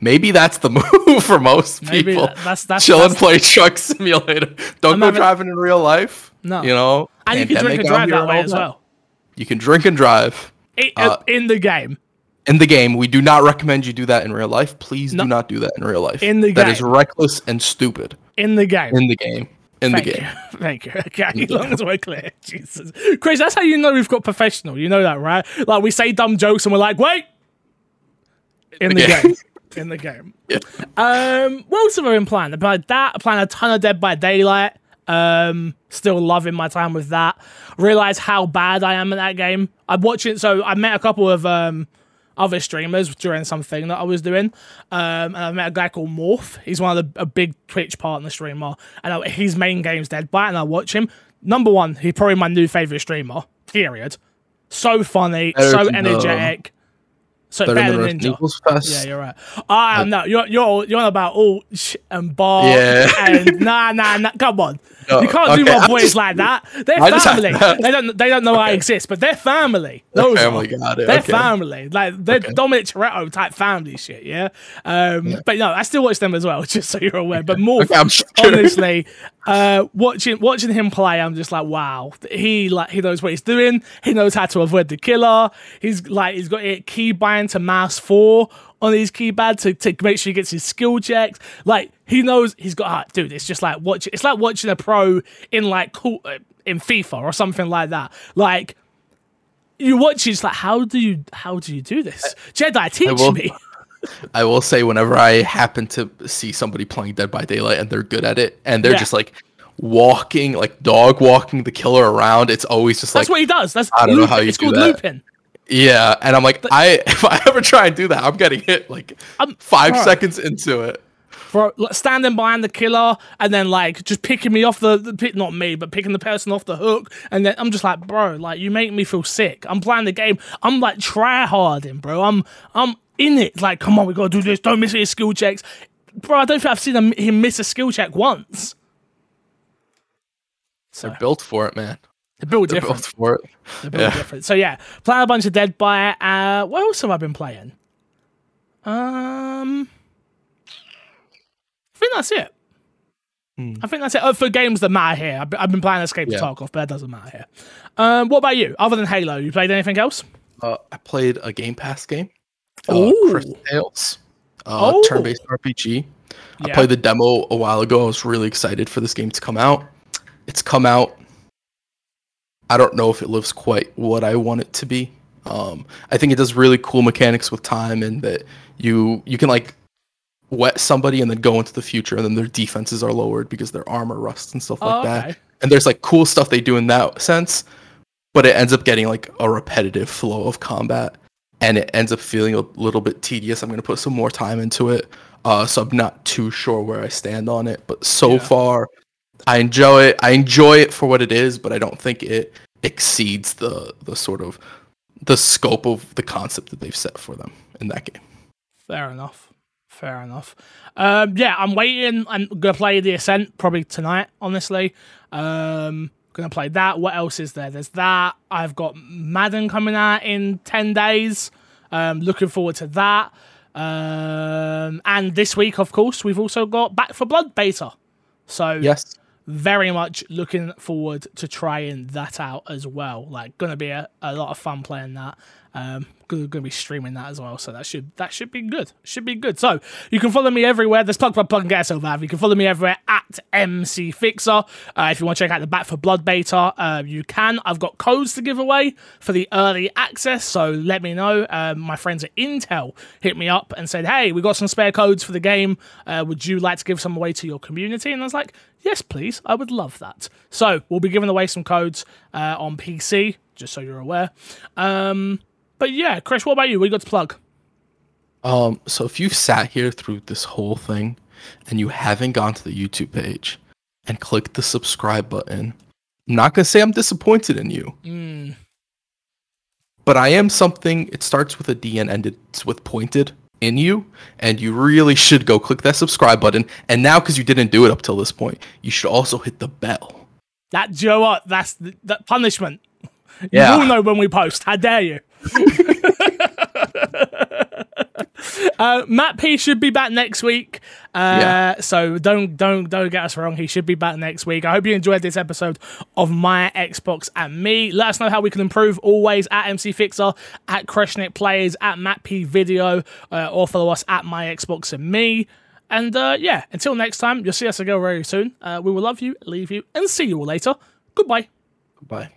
[SPEAKER 2] maybe that's the move for most
[SPEAKER 1] maybe
[SPEAKER 2] people.
[SPEAKER 1] That's that's
[SPEAKER 2] chill
[SPEAKER 1] that's,
[SPEAKER 2] and play Truck Simulator. Don't I'm go having, driving in real life.
[SPEAKER 1] No,
[SPEAKER 2] you know,
[SPEAKER 1] and you can drink and drive that way as well.
[SPEAKER 2] You can drink and drive.
[SPEAKER 1] It, uh, in the game.
[SPEAKER 2] In the game, we do not recommend you do that in real life. Please no. do not do that in real life.
[SPEAKER 1] In the
[SPEAKER 2] that
[SPEAKER 1] game,
[SPEAKER 2] that is reckless and stupid.
[SPEAKER 1] In the game.
[SPEAKER 2] In the game. In
[SPEAKER 1] Thank
[SPEAKER 2] the game.
[SPEAKER 1] You. Thank you. Okay, as long as we're clear. Jesus. Chris, that's how you know we've got professional. You know that, right? Like we say dumb jokes and we're like, wait. In the, the game. game. In the game.
[SPEAKER 2] Yeah.
[SPEAKER 1] Um, what else have I been playing? Played that. I played a ton of Dead by Daylight. Um, still loving my time with that. Realize how bad I am at that game. I'm watching. So I met a couple of um, other streamers during something that I was doing, um, and I met a guy called Morph. He's one of the a big Twitch partner streamer, and I, his main game's Dead by, and I watch him. Number one, he's probably my new favorite streamer. Period. So funny, so energetic. So better, better than Ninja. Yeah, you're right. Ah, uh, no, you're you're you're on about all sh- and bar
[SPEAKER 2] yeah.
[SPEAKER 1] and nah, nah, nah. Come on, no, you can't okay, do my boys just, like that. They're I family. they don't they don't know okay. I exist, but they're family. Those
[SPEAKER 2] they're family, got it.
[SPEAKER 1] They're
[SPEAKER 2] okay.
[SPEAKER 1] family. Like they're okay. Dominic Toretto type family shit. Yeah. Um. Yeah. But no, I still watch them as well, just so you're aware. But more sure. honestly, uh, watching watching him play, I'm just like, wow. He like he knows what he's doing. He knows how to avoid the killer. He's like he's got it keybind to mouse four on his keypad to, to make sure he gets his skill checks. Like he knows he's got. Ah, dude, it's just like watching. It's like watching a pro in like cool in FIFA or something like that. Like you watch, it's like how do you how do you do this? Jedi, teach
[SPEAKER 2] will,
[SPEAKER 1] me.
[SPEAKER 2] I will say, whenever I happen to see somebody playing Dead by Daylight and they're good at it, and they're yeah. just like walking, like dog walking the killer around, it's always just
[SPEAKER 1] like
[SPEAKER 2] that's
[SPEAKER 1] what he does. That's
[SPEAKER 2] I don't know how you
[SPEAKER 1] it's
[SPEAKER 2] do
[SPEAKER 1] called
[SPEAKER 2] that.
[SPEAKER 1] looping.
[SPEAKER 2] Yeah, and I'm like, but, I if I ever try and do that, I'm getting hit like I'm, 5 bro, seconds into it.
[SPEAKER 1] For standing behind the killer and then like just picking me off the, the not me, but picking the person off the hook, and then I'm just like, bro, like you make me feel sick. I'm playing the game. I'm like try harding, bro. I'm I'm in it. Like, come on, we gotta do this. Don't miss any skill checks, bro. I don't think I've seen him, him miss a skill check once.
[SPEAKER 2] So. They're built for it, man.
[SPEAKER 1] They're built They're different.
[SPEAKER 2] Built for it.
[SPEAKER 1] They're built yeah. different. So yeah, playing a bunch of Dead by. Uh, what else have I been playing? Um, think that's it. Hmm. I think that's it. Oh, for games that matter here, I've, been playing Escape yeah. to Tarkov, but that doesn't matter here. Um, what about you? Other than Halo, you played anything else?
[SPEAKER 2] Uh, I played a Game Pass game.
[SPEAKER 1] Uh,
[SPEAKER 2] Cris Tales, uh, oh. turn-based RPG. Yeah. I played the demo a while ago. I was really excited for this game to come out. It's come out I don't know if it lives quite what I want it to be. Um, I think it does really cool mechanics with time and that you you can like wet somebody and then go into the future and then their defenses are lowered because their armor rusts and stuff like
[SPEAKER 1] Oh, okay.
[SPEAKER 2] that. And there's like cool stuff they do in that sense, but it ends up getting like a repetitive flow of combat and it ends up feeling a little bit tedious. I'm going to put some more time into it. Uh, so I'm not too sure where I stand on it, but so
[SPEAKER 1] Yeah.
[SPEAKER 2] far I enjoy it. I enjoy it for what it is, but I don't think it exceeds the the sort of the scope of the concept that they've set for them in that game.
[SPEAKER 1] Fair enough. Fair enough. Um, yeah, I'm waiting. I'm gonna play the Ascent probably tonight. Honestly, um, gonna play that. What else is there? There's that. I've got Madden coming out in ten days. Um, looking forward to that. Um, and this week, of course, we've also got Back 4 Blood beta. So
[SPEAKER 2] Yes.
[SPEAKER 1] very much looking forward to trying that out as well. Like, gonna be a, a lot of fun playing that. Um, gonna, gonna be streaming that as well, so that should that should be good. Should be good. So you can follow me everywhere. There's plug plug plug and get yourself out. You can follow me everywhere at MC Fixer. Uh, if you want to check out the Back 4 Blood beta, uh, you can. I've got codes to give away for the early access, so let me know. Um, my friends at Intel hit me up and said, "Hey, we got some spare codes for the game. Uh, would you like to give some away to your community?" And I was like, "Yes, please. I would love that." So we'll be giving away some codes uh, on PC, just so you're aware. Um, but yeah, Chris, what about you? What you got to plug?
[SPEAKER 2] Um, so if you've sat here through this whole thing and you haven't gone to the YouTube page and clicked the subscribe button, I'm not gonna say I'm disappointed in you.
[SPEAKER 1] Mm,
[SPEAKER 2] But I am something it starts with a D and ends with pointed in you, and you really should go click that subscribe button. And now because you didn't do it up till this point, you should also hit the bell.
[SPEAKER 1] that, do you know what? That's the, that punishment.
[SPEAKER 2] Yeah.
[SPEAKER 1] You will know when we post. How dare you? Uh, Matt P should be back next week. Uh,
[SPEAKER 2] Yeah.
[SPEAKER 1] So don't don't don't get us wrong. He should be back next week. I hope you enjoyed this episode of my Xbox and me. Let us know how we can improve. Always at MC Fixer, at Kreshnik Plays, at Matt P Video, uh, or follow us at my Xbox and me. And uh, yeah, until next time, you'll see us again very soon. Uh, we will love you, leave you, and see you all later. Goodbye.
[SPEAKER 2] Bye.